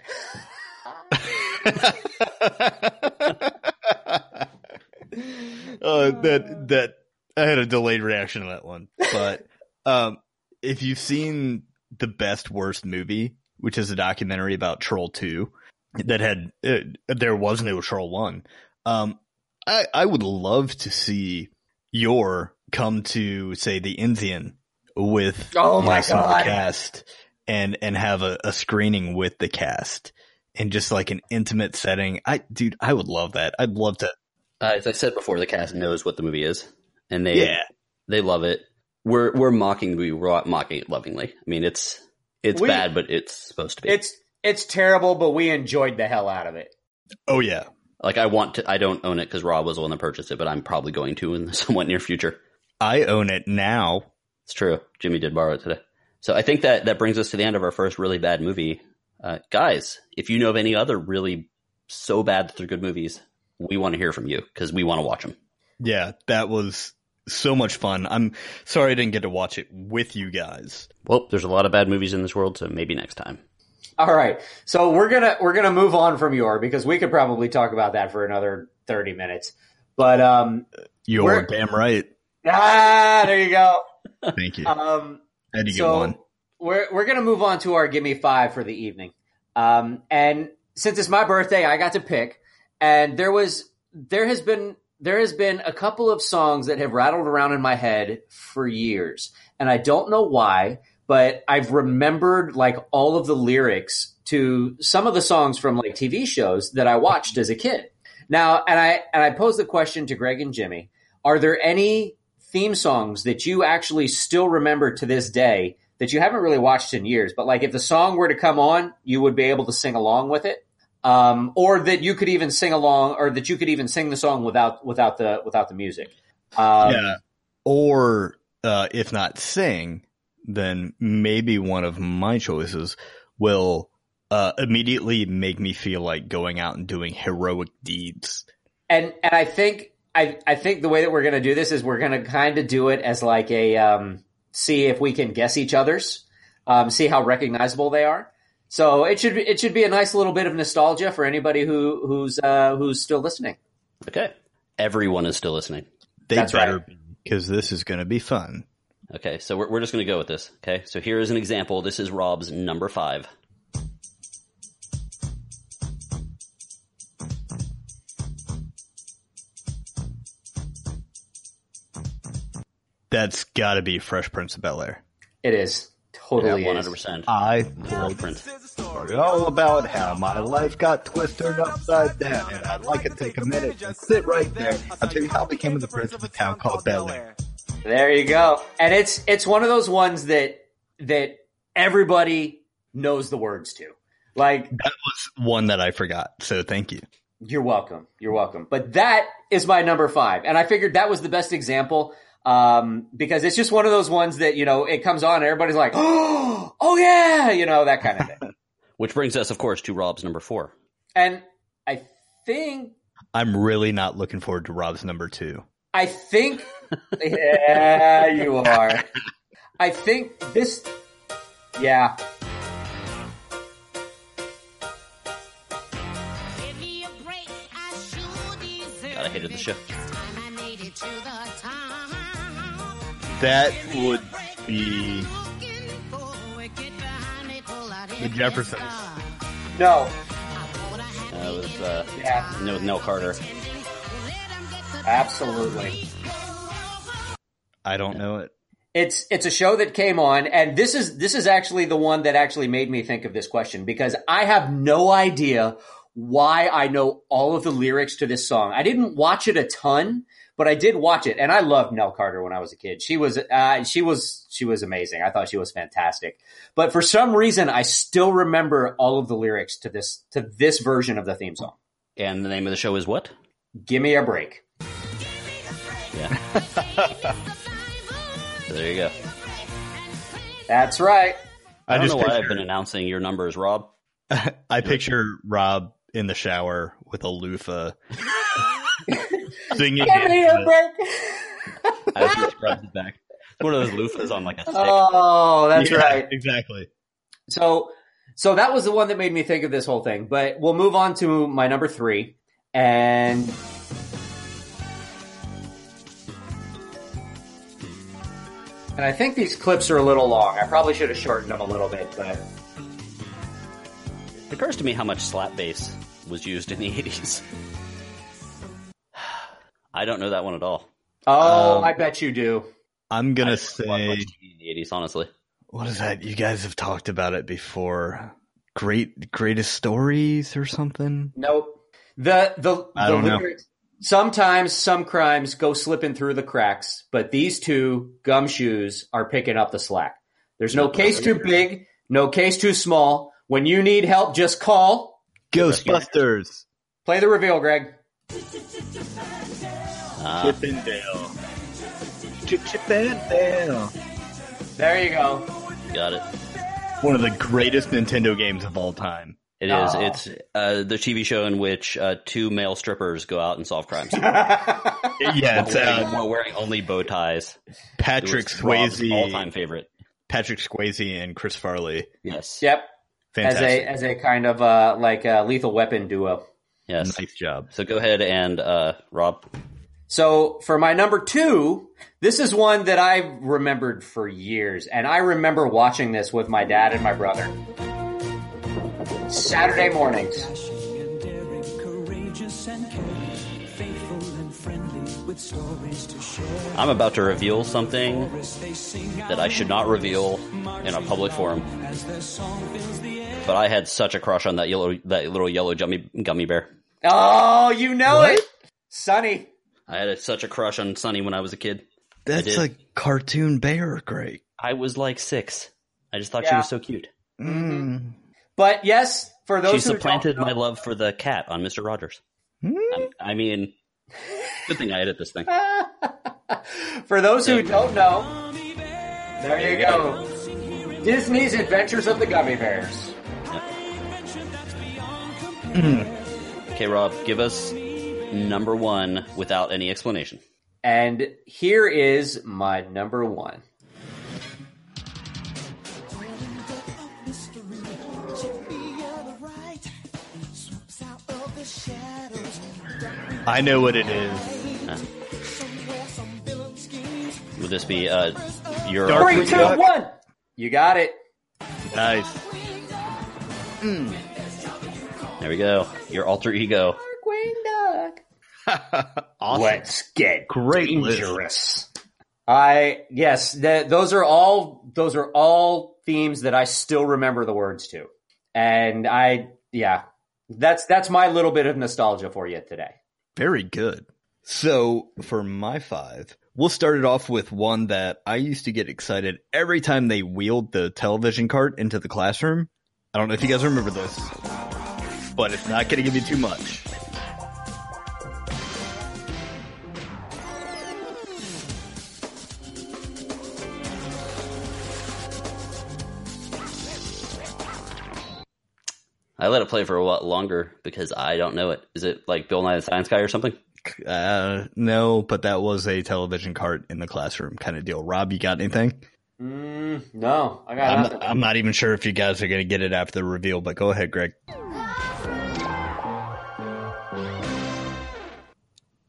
uh, that that I had a delayed reaction to that one, but um, if you've seen the best worst movie, which is a documentary about Troll Two, that had uh, there was no Troll One, um, I I would love to see Yor come to say the Indian with Oh my some God. cast and and have a, a screening with the cast in just like an intimate setting. I dude, I would love that. I'd love to Uh, as I said before, the cast knows what the movie is, and they Yeah. they love it. We're we're mocking the movie. We're mocking it lovingly. I mean, it's it's We- bad, but it's supposed to be. It's it's terrible, but we enjoyed the hell out of it. Oh yeah. like I want to. I don't own it because Rob was the one that purchased it, but I'm probably going to in the somewhat near future. I own it now. It's true. Jimmy did borrow it today. So I think that that brings us to the end of our first really bad movie. Uh, guys, if you know of any other really so bad that they're good movies, we want to hear from you because we want to watch them. Yeah, that was so much fun. I'm sorry I didn't get to watch it with you guys. Well, there's a lot of bad movies in this world, so maybe next time. All right, so we're gonna we're gonna move on from Yor because we could probably talk about that for another thirty minutes. But um, You're damn right. ah, there you go. Thank you. Um, Had to get so one. we're we're gonna move on to our give me five for the evening. Um, and since it's my birthday, I got to pick, and there was there has been there has been a couple of songs that have rattled around in my head for years, and I don't know why, but I've remembered like all of the lyrics to some of the songs from like TV shows that I watched as a kid. Now, and I and I posed the question to Greg and Jimmy: Are there any theme songs that you actually still remember to this day that you haven't really watched in years? But like, if the song were to come on, you would be able to sing along with it, um, or that you could even sing along, or that you could even sing the song without without the without the music. Um, yeah. Or uh, if not sing, then maybe one of my choices will uh, immediately make me feel like going out and doing heroic deeds. and and I think I I think the way that we're going to do this is we're going to kind of do it as like a um, see if we can guess each other's, um, see how recognizable they are. So it should be, it should be a nice little bit of nostalgia for anybody who who's uh, who's still listening. Okay. Everyone is still listening. They That's better right. because this is going to be fun. Okay, so we're, we're just going to go with this. Okay, so here is an example. This is Rob's number five. That's got to be Fresh Prince of Bel Air. It is totally One is. hundred percent. I Prince. told all about how my life got twisted upside down, and I'd like to take a minute and sit right there. I'll tell you how I became the prince of a town called Bel Air. There you go. And it's it's one of those ones that that everybody knows the words to. Like That was one that I forgot, so thank you. You're welcome. You're welcome. But that is my number five. And I figured that was the best example um, because it's just one of those ones that, you know, it comes on and everybody's like, oh, oh yeah, you know, that kind of thing. Which brings us, of course, to Rob's number four. and I think I'm really not looking forward to Rob's number two. I think. yeah, you are. I think this. Yeah. God, I hated the show. That would be the Jeffersons. No. It was uh, Yeah. no, with Nell Carter. Absolutely. I don't know it. It's it's a show that came on, and this is this is actually the one that actually made me think of this question because I have no idea why I know all of the lyrics to this song. I didn't watch it a ton, but I did watch it, and I loved Nell Carter when I was a kid. She was uh, she was she was amazing. I thought she was fantastic. But for some reason, I still remember all of the lyrics to this to this version of the theme song. And the name of the show is what? Give me a break. Yeah. there you go. That's right. I, don't know why picture, I've been announcing your numbers, Rob. I picture Rob in the shower with a loofah singing. Give me a break. I was just grabbed it back. It's one of those loofahs on like a stick. Oh, that's Yeah, right. Exactly. So, so that was the one that made me think of this whole thing. But we'll move on to my number three, and and I think these clips are a little long. I probably should have shortened them a little bit, but It occurs to me how much slap bass was used in the 80s. I don't know that one at all. oh, Um, I bet you do. I'm gonna I say, much in the 80s, honestly. what is that? You guys have talked about it before. Great, greatest stories or something. Nope. The the, I the don't know. Sometimes some crimes go slipping through the cracks, but these two gumshoes are picking up the slack. There's no case too big, no case too small. When you need help, just call. Ghostbusters. Play the reveal, Greg. Ah, Chippendale. Chip Chippendale. There you go. got it. One of the greatest Nintendo games of all time. It is. Oh. It's uh, the TV show in which uh, two male strippers go out and solve crimes. Yeah, it's wearing, uh, while wearing only bow ties. Patrick It was Rob's Swayze, all-time favorite. Patrick Swayze, and Chris Farley. Yes. yep. Fantastic. As a as a kind of uh like a lethal weapon duo. Yes. nice job. So go ahead and uh, Rob. So for my number two, this is one that I've remembered for years, and I remember watching this with my dad and my brother. Saturday mornings. and daring, courageous and caring, faithful and friendly with stories to share. I'm about to reveal something that I should not reveal in a public forum. as their song fills the air. But I had such a crush on that yellow, that little yellow gummy gummy bear. Oh, you know it, Sonny. I had such a crush on Sunny when I was a kid. That's a cartoon bear, Greg. I was like six. I just thought she Yeah. was so cute. Mm. But yes, for those She who supplanted don't my love for the cat on Mister Rogers. Hmm? I, I mean, good thing I edit this thing. for those who don't know, there you go. Disney's Adventures of the Gummi Bears. Okay, Rob, give us number one without any explanation. And here is my number one. I know what it is. Would this be uh, your Dark Three, two, Duck. one. You got it. Nice. There we go. Your alter ego. awesome. Let's get Great list. dangerous. I yes, th- those are all those are all themes that I still remember the words to, and I yeah, that's that's my little bit of nostalgia for you today. Very good. So for my five, we'll start it off with one that I used to get excited every time they wheeled the television cart into the classroom. I don't know if you guys remember this, but it's not going to give you too much. I let it play for a lot longer because I don't know it. Is it like Bill Nye the Science Guy or something? Uh, no, but that was a television cart in the classroom kind of deal. Rob, you got anything? Mm, no, I got I'm not, I'm not even sure if you guys are going to get it after the reveal, but go ahead, Greg.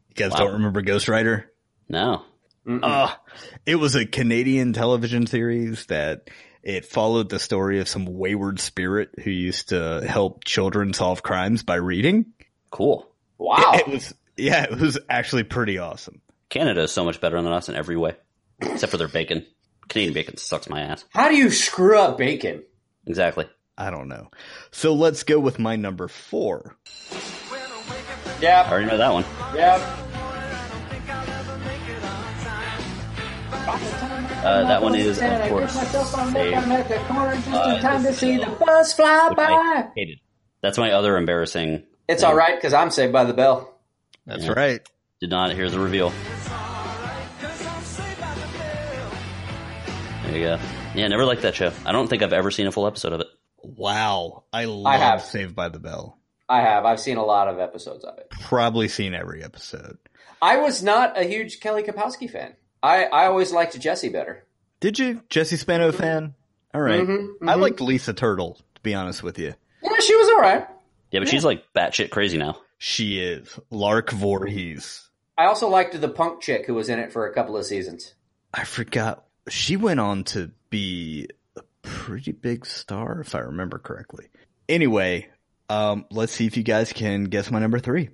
You guys Wow. don't remember Ghostwriter? No. Uh, it was a Canadian television series that it followed the story of some wayward spirit who used to help children solve crimes by reading. Cool. wow. It was, yeah, it was actually pretty awesome. Canada is so much better than us in every way, except for their bacon. Canadian bacon sucks my ass. How do you screw up bacon? Exactly. I don't know. So let's go with my number four. Yeah. I already know that one. yeah. Uh, that one is, of course, saved. Uh, time to see the bus fly by. hated. That's my other embarrassing. It's all right because I'm saved by the bell. That's Yeah. right. Did not hear the reveal. There you go. Yeah, never liked that show. I don't think I've ever seen a full episode of it. Wow. I love I have. Saved by the Bell. I have. I've seen a lot of episodes of it. Probably seen every episode. I was not a huge Kelly Kapowski fan. I, I always liked Jesse better. Did you? Jesse Spano fan? All right. Mhm, I mhm. liked Lisa Turtle, to be honest with you. Yeah, she was all right. Yeah, but she's like batshit crazy now. She is. Lark Voorhees. I also liked the punk chick who was in it for a couple of seasons. I forgot. She went on to be a pretty big star, if I remember correctly. Anyway, um, let's see if you guys can guess my number three.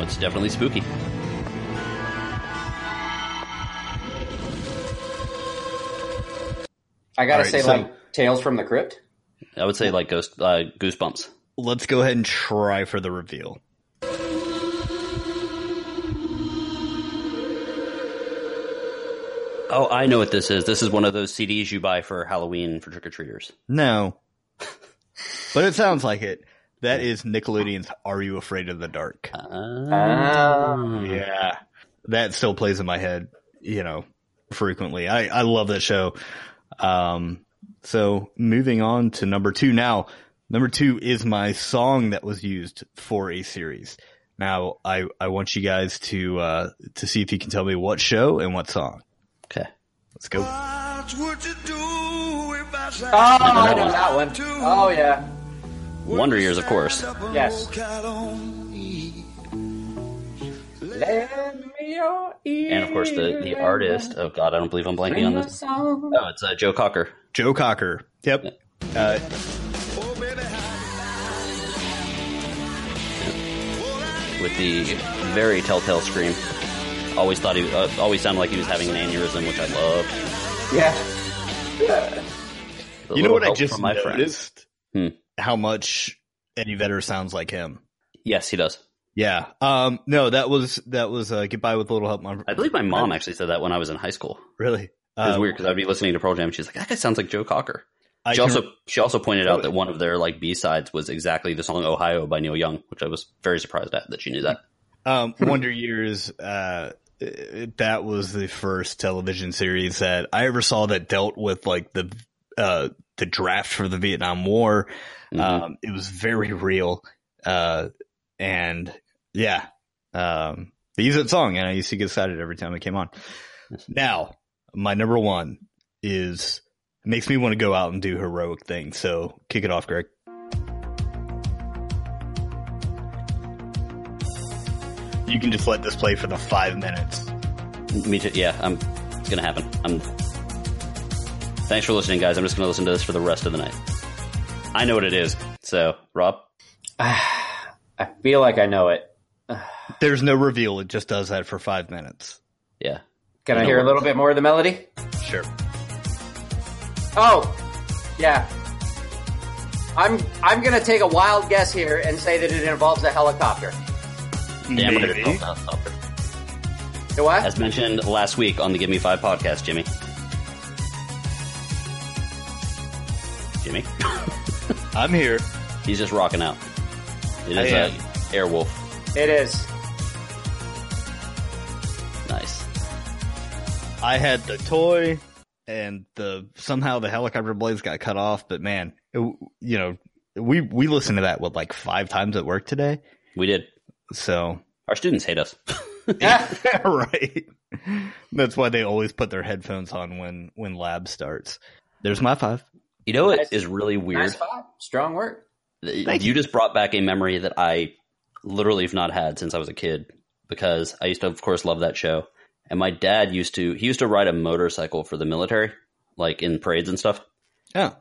It's definitely spooky. I gotta All right, say, so- like Tales from the Crypt. I would say like ghost uh, goosebumps. Let's go ahead and try for the reveal. Oh, I know what this is. This is one of those CDs you buy for Halloween for trick or treaters. No. but it sounds like it. That is Nickelodeon's Are You Afraid of the Dark? Ah. Yeah. That still plays in my head, you know, frequently. I, I love that show. Um, so moving on to number two now. Number two is my song that was used for a series. Now I, I want you guys to, uh, to see if you can tell me what show and what song. okay. Let's go. Oh, I know that one. Oh yeah. Wonder Years, of course. Yes. Lend me your ear. And of course, the, the artist. Oh God, I don't believe I'm blanking on this. Oh, it's uh, Joe Cocker. Joe Cocker. Yep. Uh, with the very telltale scream. Always thought he uh, always sounded like he was having an aneurysm, which I love. Yeah. The you know what I help just from my friends. noticed? Hmm. How much Eddie Vedder sounds like him. Yes, he does. Yeah. Um. No, that was that was uh, goodbye with a little help. My, I believe my mom actually said that when I was in high school. really. It was Uh, weird because I'd be listening to Pearl Jam and she's like, "That guy sounds like Joe Cocker." I She can- also she also pointed out that one of their like B sides was exactly the song "Ohio" by Neil Young, which I was very surprised at that she knew that. um Wonder Years. Uh, that was the first television series that I ever saw that dealt with like the uh the draft for the Vietnam War. Mhm. Um, it was very real. Uh, and yeah, um, they use that song and I used to get excited every time it came on. Now, my number one is, it makes me want to go out and do heroic things. So kick it off, Greg. You can just let this play for the five minutes. Me too. Yeah, I'm. It's gonna happen. I'm. Thanks for listening, guys. I'm just gonna listen to this for the rest of the night. I know what it is. So, Rob, I feel like I know it. There's no reveal. It just does that for five minutes. yeah, Can I No hear a little bit more of the melody? Sure. Oh, yeah. I'm I'm gonna take a wild guess here and say that it involves a helicopter. damn Maybe. it. I'll stop it. What? As mentioned last week on the Give Me Five podcast, Jimmy. Jimmy, I'm here. he's just rocking out. It is I is uh, Airwolf. It is. Nice. I had the toy, and the somehow the helicopter blades got cut off. But man, it, you know, we we listened to that what like five times at work today. We did. So Our students hate us. yeah, right, that's why they always put their headphones on when when lab starts. There's my five. You know what Nice. is really weird? Nice five. Strong work. you just brought back a memory that I literally have not had since I was a kid because I used to, of course, love that show. And my dad used to, he used to ride a motorcycle for the military, like in parades and stuff. Oh,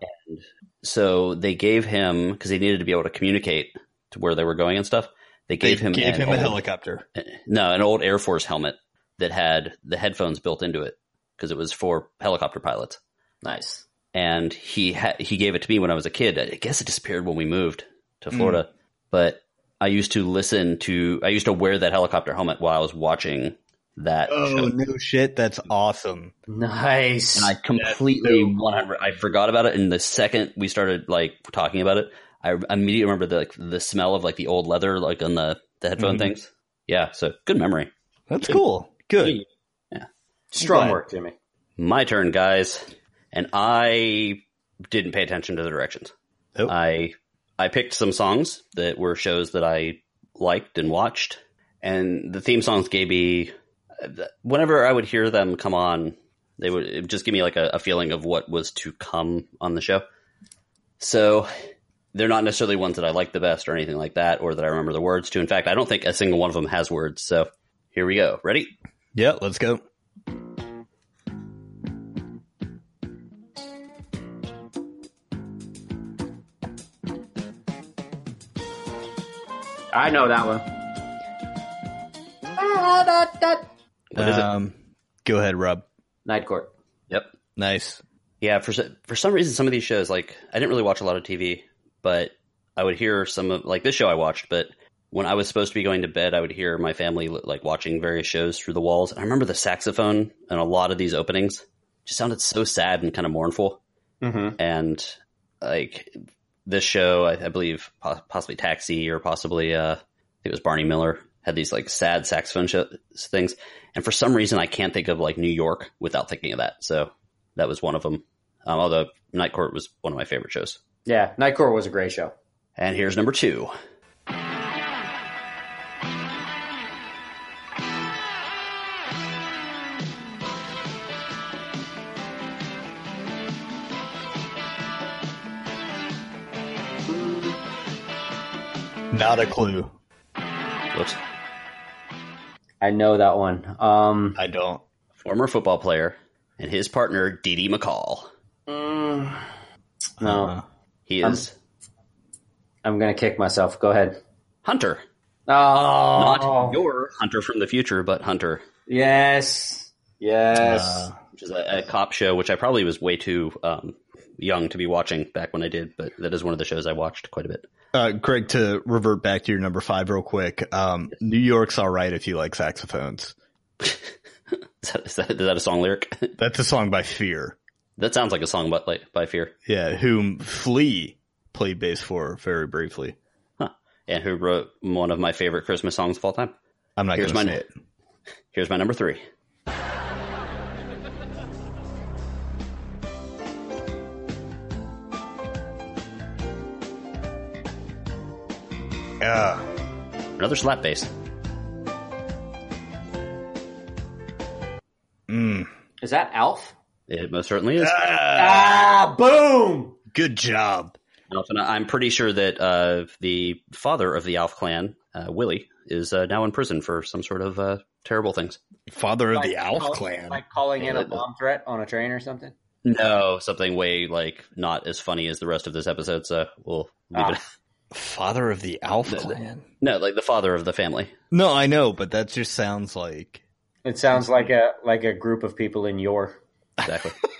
So they gave him, because he needed to be able to communicate to where they were going and stuff, they they gave him, gave an him a helicopter. No, an old Air Force helmet that had the headphones built into it because it was for helicopter pilots. Nice. And he ha- he gave it to me when I was a kid. I guess it disappeared when we moved to Florida, but I used to listen to. I used to wear that helicopter helmet while I was watching that Oh show, no shit, that's awesome. Nice. and I completely one hundred. I forgot about it, and the second we started like talking about it, I immediately remember the like, the smell of like the old leather, like on the the headphone Mhm. things. Yeah, so good memory. That's cool. Good. Yeah. Strong work, Jimmy. My turn, guys, and I didn't pay attention to the directions. Oh. I I picked some songs that were shows that I liked and watched, and the theme songs gave me. Whenever I would hear them come on, they would it just give me like a, a feeling of what was to come on the show. So they're not necessarily ones that I like the best or anything like that, or that I remember the words to. In fact, I don't think a single one of them has words. So here we go. Ready? Yeah, let's go. I know that one. What is it? um, Go ahead, Rob. Night Court. Yep. Nice. Yeah, for for some reason, some of these shows, like I didn't really watch a lot of TV, but I would hear some of like this show I watched. But when I was supposed to be going to bed, I would hear my family like watching various shows through the walls. And I remember the saxophone and a lot of these openings just sounded so sad and kind of mournful. Mm-hmm. And like this show, I, I believe possibly Taxi or possibly uh, I think it was Barney Miller had these like sad saxophone show- things. And for some reason, I can't think of like New York without thinking of that. So that was one of them. Um, although Night Court was one of my favorite shows. Yeah, Night Court was a great show. And here's number two. Not a clue. Whoops. I know that one. Um, I don't. Former football player and his partner, Dee Dee McCall. no, Uh, He is I'm gonna kick myself. Go ahead. Hunter. Oh, Not your Hunter from the future, but Hunter, yes, yes. uh, which is a, a cop show, which I probably was way too um, young to be watching back when I did, but that is one of the shows I watched quite a bit. uh, Greg, to revert back to your number five real quick. Um, New York's all right if you like saxophones. Is that, is that, is that a song lyric? That's a song by Fear. that sounds like a song by, like, by Fear. Yeah, whom Flea played bass for very briefly. Huh. And who wrote one of my favorite Christmas songs of all time. I'm not Here's going to my- say it. Here's my number three. Yeah. Another slap bass. Mm. Is that Alf? It most certainly is. Ah, boom! Good job. Alf, and I- I'm pretty sure that uh, the father of the Alf clan, uh, Willie, is uh, now in prison for some sort of uh, terrible things. Father of the Like Alf call- clan. like calling in a bomb threat on a train or something. No, something way like not as funny as the rest of this episode. So we'll leave Ah. it. Father of the Alf The- the- clan. No, like the father of the family. No, I know, but that just sounds like It sounds like a like a group of people in your Exactly.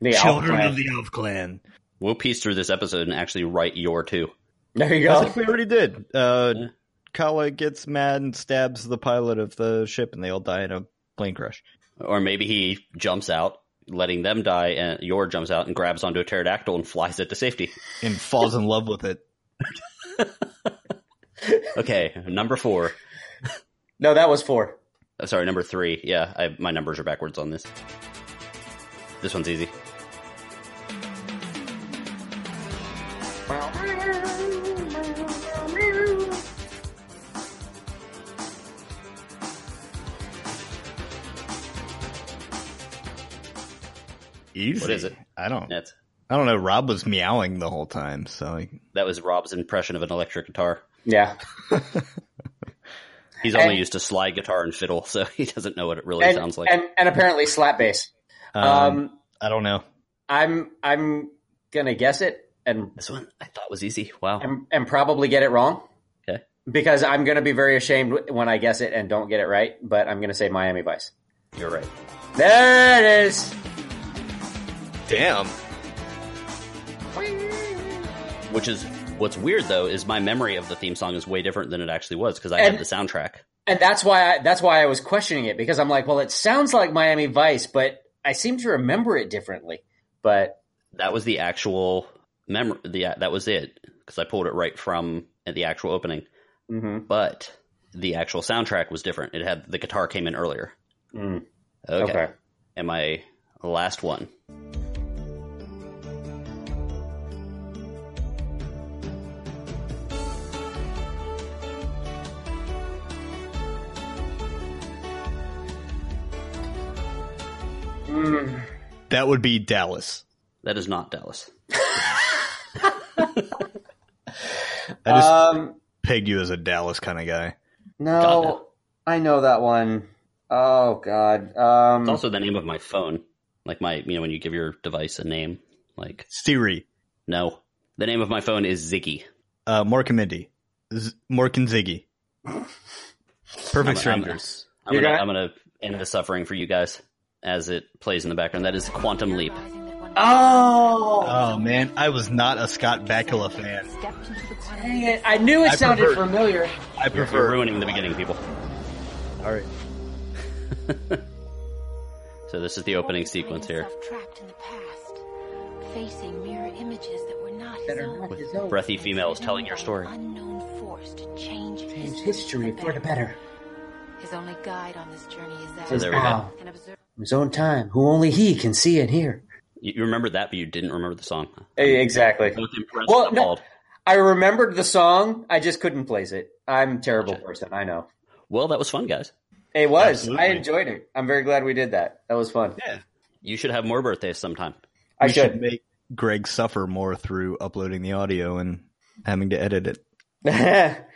the children clan. of the Alf clan. we'll piece through this episode and actually write your two. There you I go. think we already did. Uh, Yeah. Kala gets mad and stabs the pilot of the ship, and they all die in a plane crash. Or maybe he jumps out, letting them die, and Yor jumps out and grabs onto a pterodactyl and flies it to safety. And falls in love with it. Okay, number four. No, that was four. Oh, sorry, number three. Yeah, I, my numbers are backwards on this. This one's easy. Easy. What is it? I don't. That's I don't know. Rob was meowing the whole time, so I- that was Rob's impression of an electric guitar. Yeah. He's only And- used to slide guitar and fiddle, so he doesn't know what it really And, sounds like. and and apparently slap bass. um, Um, I don't know. I'm I'm gonna guess it and this one I thought was easy. Wow. and, and probably get it wrong Okay. because I'm gonna be very ashamed when I guess it and don't get it right. But I'm gonna say Miami Vice. You're right. There it is. Damn. Which is what's weird though is my memory of the theme song is way different than it actually was because I And- had the soundtrack. And that's why I, that's why I was questioning it because I'm like, well, it sounds like Miami Vice, but I seem to remember it differently. But That was the actual memory. The that was it because I pulled it right from the actual opening. mhm. But the actual soundtrack was different. It had the guitar came in earlier. Mm. Okay. Okay. And my last one. Mm. That would be Dallas. That is not Dallas. I just um, pegged you as a Dallas kind of guy. no, I know that one. Oh God. Um, It's also the name of my phone. Like my, you know, when you give your device a name. Like Siri, no, the name of my phone is Ziggy. uh, Mork and Mindy, Z- Mark and Ziggy. Perfect I'm- I'm- strangers. I'm, You're gonna, gonna- I'm gonna end the suffering for you guys as it plays in the background. That is Quantum Leap. oh, Oh man, I was not a Scott Bakula fan. dang it. I knew it I sounded prefer- familiar. I You're prefer. ruining the beginning, people. All right. So this is the opening sequence here. Trapped in the past, facing mirror images that were not That his own. not his own. Breathy females telling your story. Unknown force to change Change history, history for the better. His only guide on this journey is that So there we go. Now, an observer. in his own time, who only he can see and hear. You, you remember that, but you didn't remember the song. Eh, exactly. Well, no. I remembered the song. I just couldn't place it. I'm a terrible person. I know. Well, that was fun, guys. It was. Absolutely. I enjoyed it. I'm very glad we did that. That was fun. Yeah. You should have more birthdays sometime. I we should. make Greg suffer more through uploading the audio and having to edit it.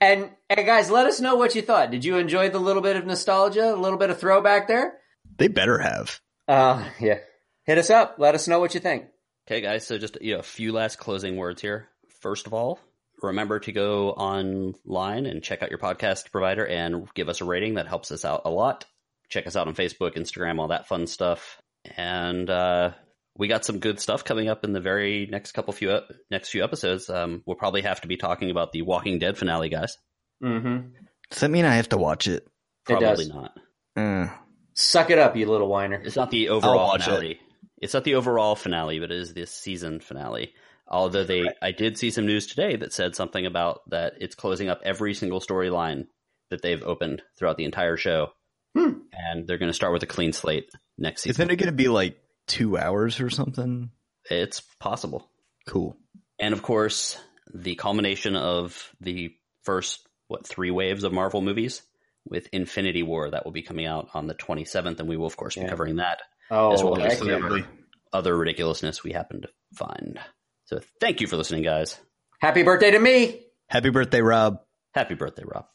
and and guys, let us know what you thought. Did you enjoy the little bit of nostalgia, a little bit of throwback there? They better have. Uh, yeah. Hit us up. Let us know what you think. Okay, guys. So just you know, a few last closing words here. First of all, remember to go online and check out your podcast provider and give us a rating. That helps us out a lot. Check us out on Facebook, Instagram, all that fun stuff. And uh, we got some good stuff coming up in the very next couple few next few episodes. Um, we'll probably have to be talking about the Walking Dead finale, guys. Mm-hmm. Does that mean I have to watch it? It Probably does. not. Uh, Suck it up, you little whiner. It's not the overall watch finale. It's not the overall finale, but it is the season finale. Although they, I did see some news today that said something about that it's closing up every single storyline that they've opened throughout the entire show, Hmm. and they're going to start with a clean slate next season. isn't it going to be like two hours or something? It's possible, Cool. and of course, the culmination of the first what three waves of Marvel movies with Infinity War that will be coming out on the 27th, and we will of course be Yeah. covering that. Oh, as well as yeah. whatever other ridiculousness we happen to find. So thank you for listening, guys. happy birthday to me. Happy birthday, Rob. Happy birthday, Rob.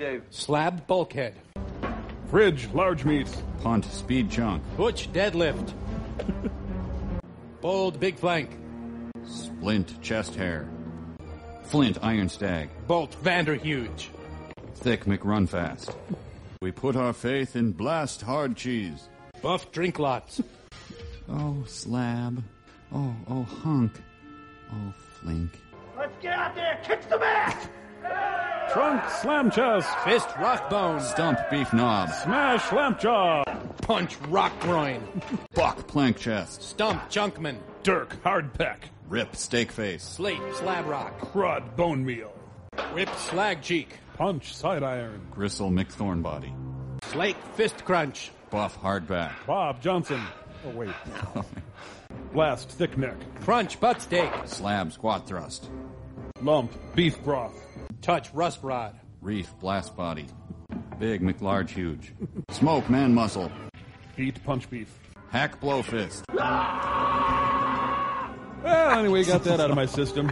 Dave. Slab bulkhead. Fridge, large meats. Punt, speed chunk. Butch deadlift. Bold big flank. Splint, chest hair. Flint, iron stag. Bolt Vanderhuge. Thick, McRun fast. We put our faith in blast hard cheese. Buff drink lots. Oh, slab. Oh, oh, hunk. Oh, flink. Let's get out there, kick some ass! Trunk slam chest, Fist rock bone. Stump beef knob. smash slam jaw, Punch rock groin. Buck plank chest. Stump junkman. Dirk hard peck, Rip steak face. Slate slab rock. crud bone meal, Rip slag cheek. punch side iron, Gristle McThorn body. Slake fist crunch. Buff hardback. Bob Johnson. Oh wait, blast thick neck, Crunch butt steak. Slab squat thrust. lump beef broth, Touch rust rod. Reef blast body. Big McLargeHuge. Smoke man muscle. eat punch beef. Hack blow fist. Well, anyway, got that out of my system.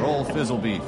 Roll fizzle beef.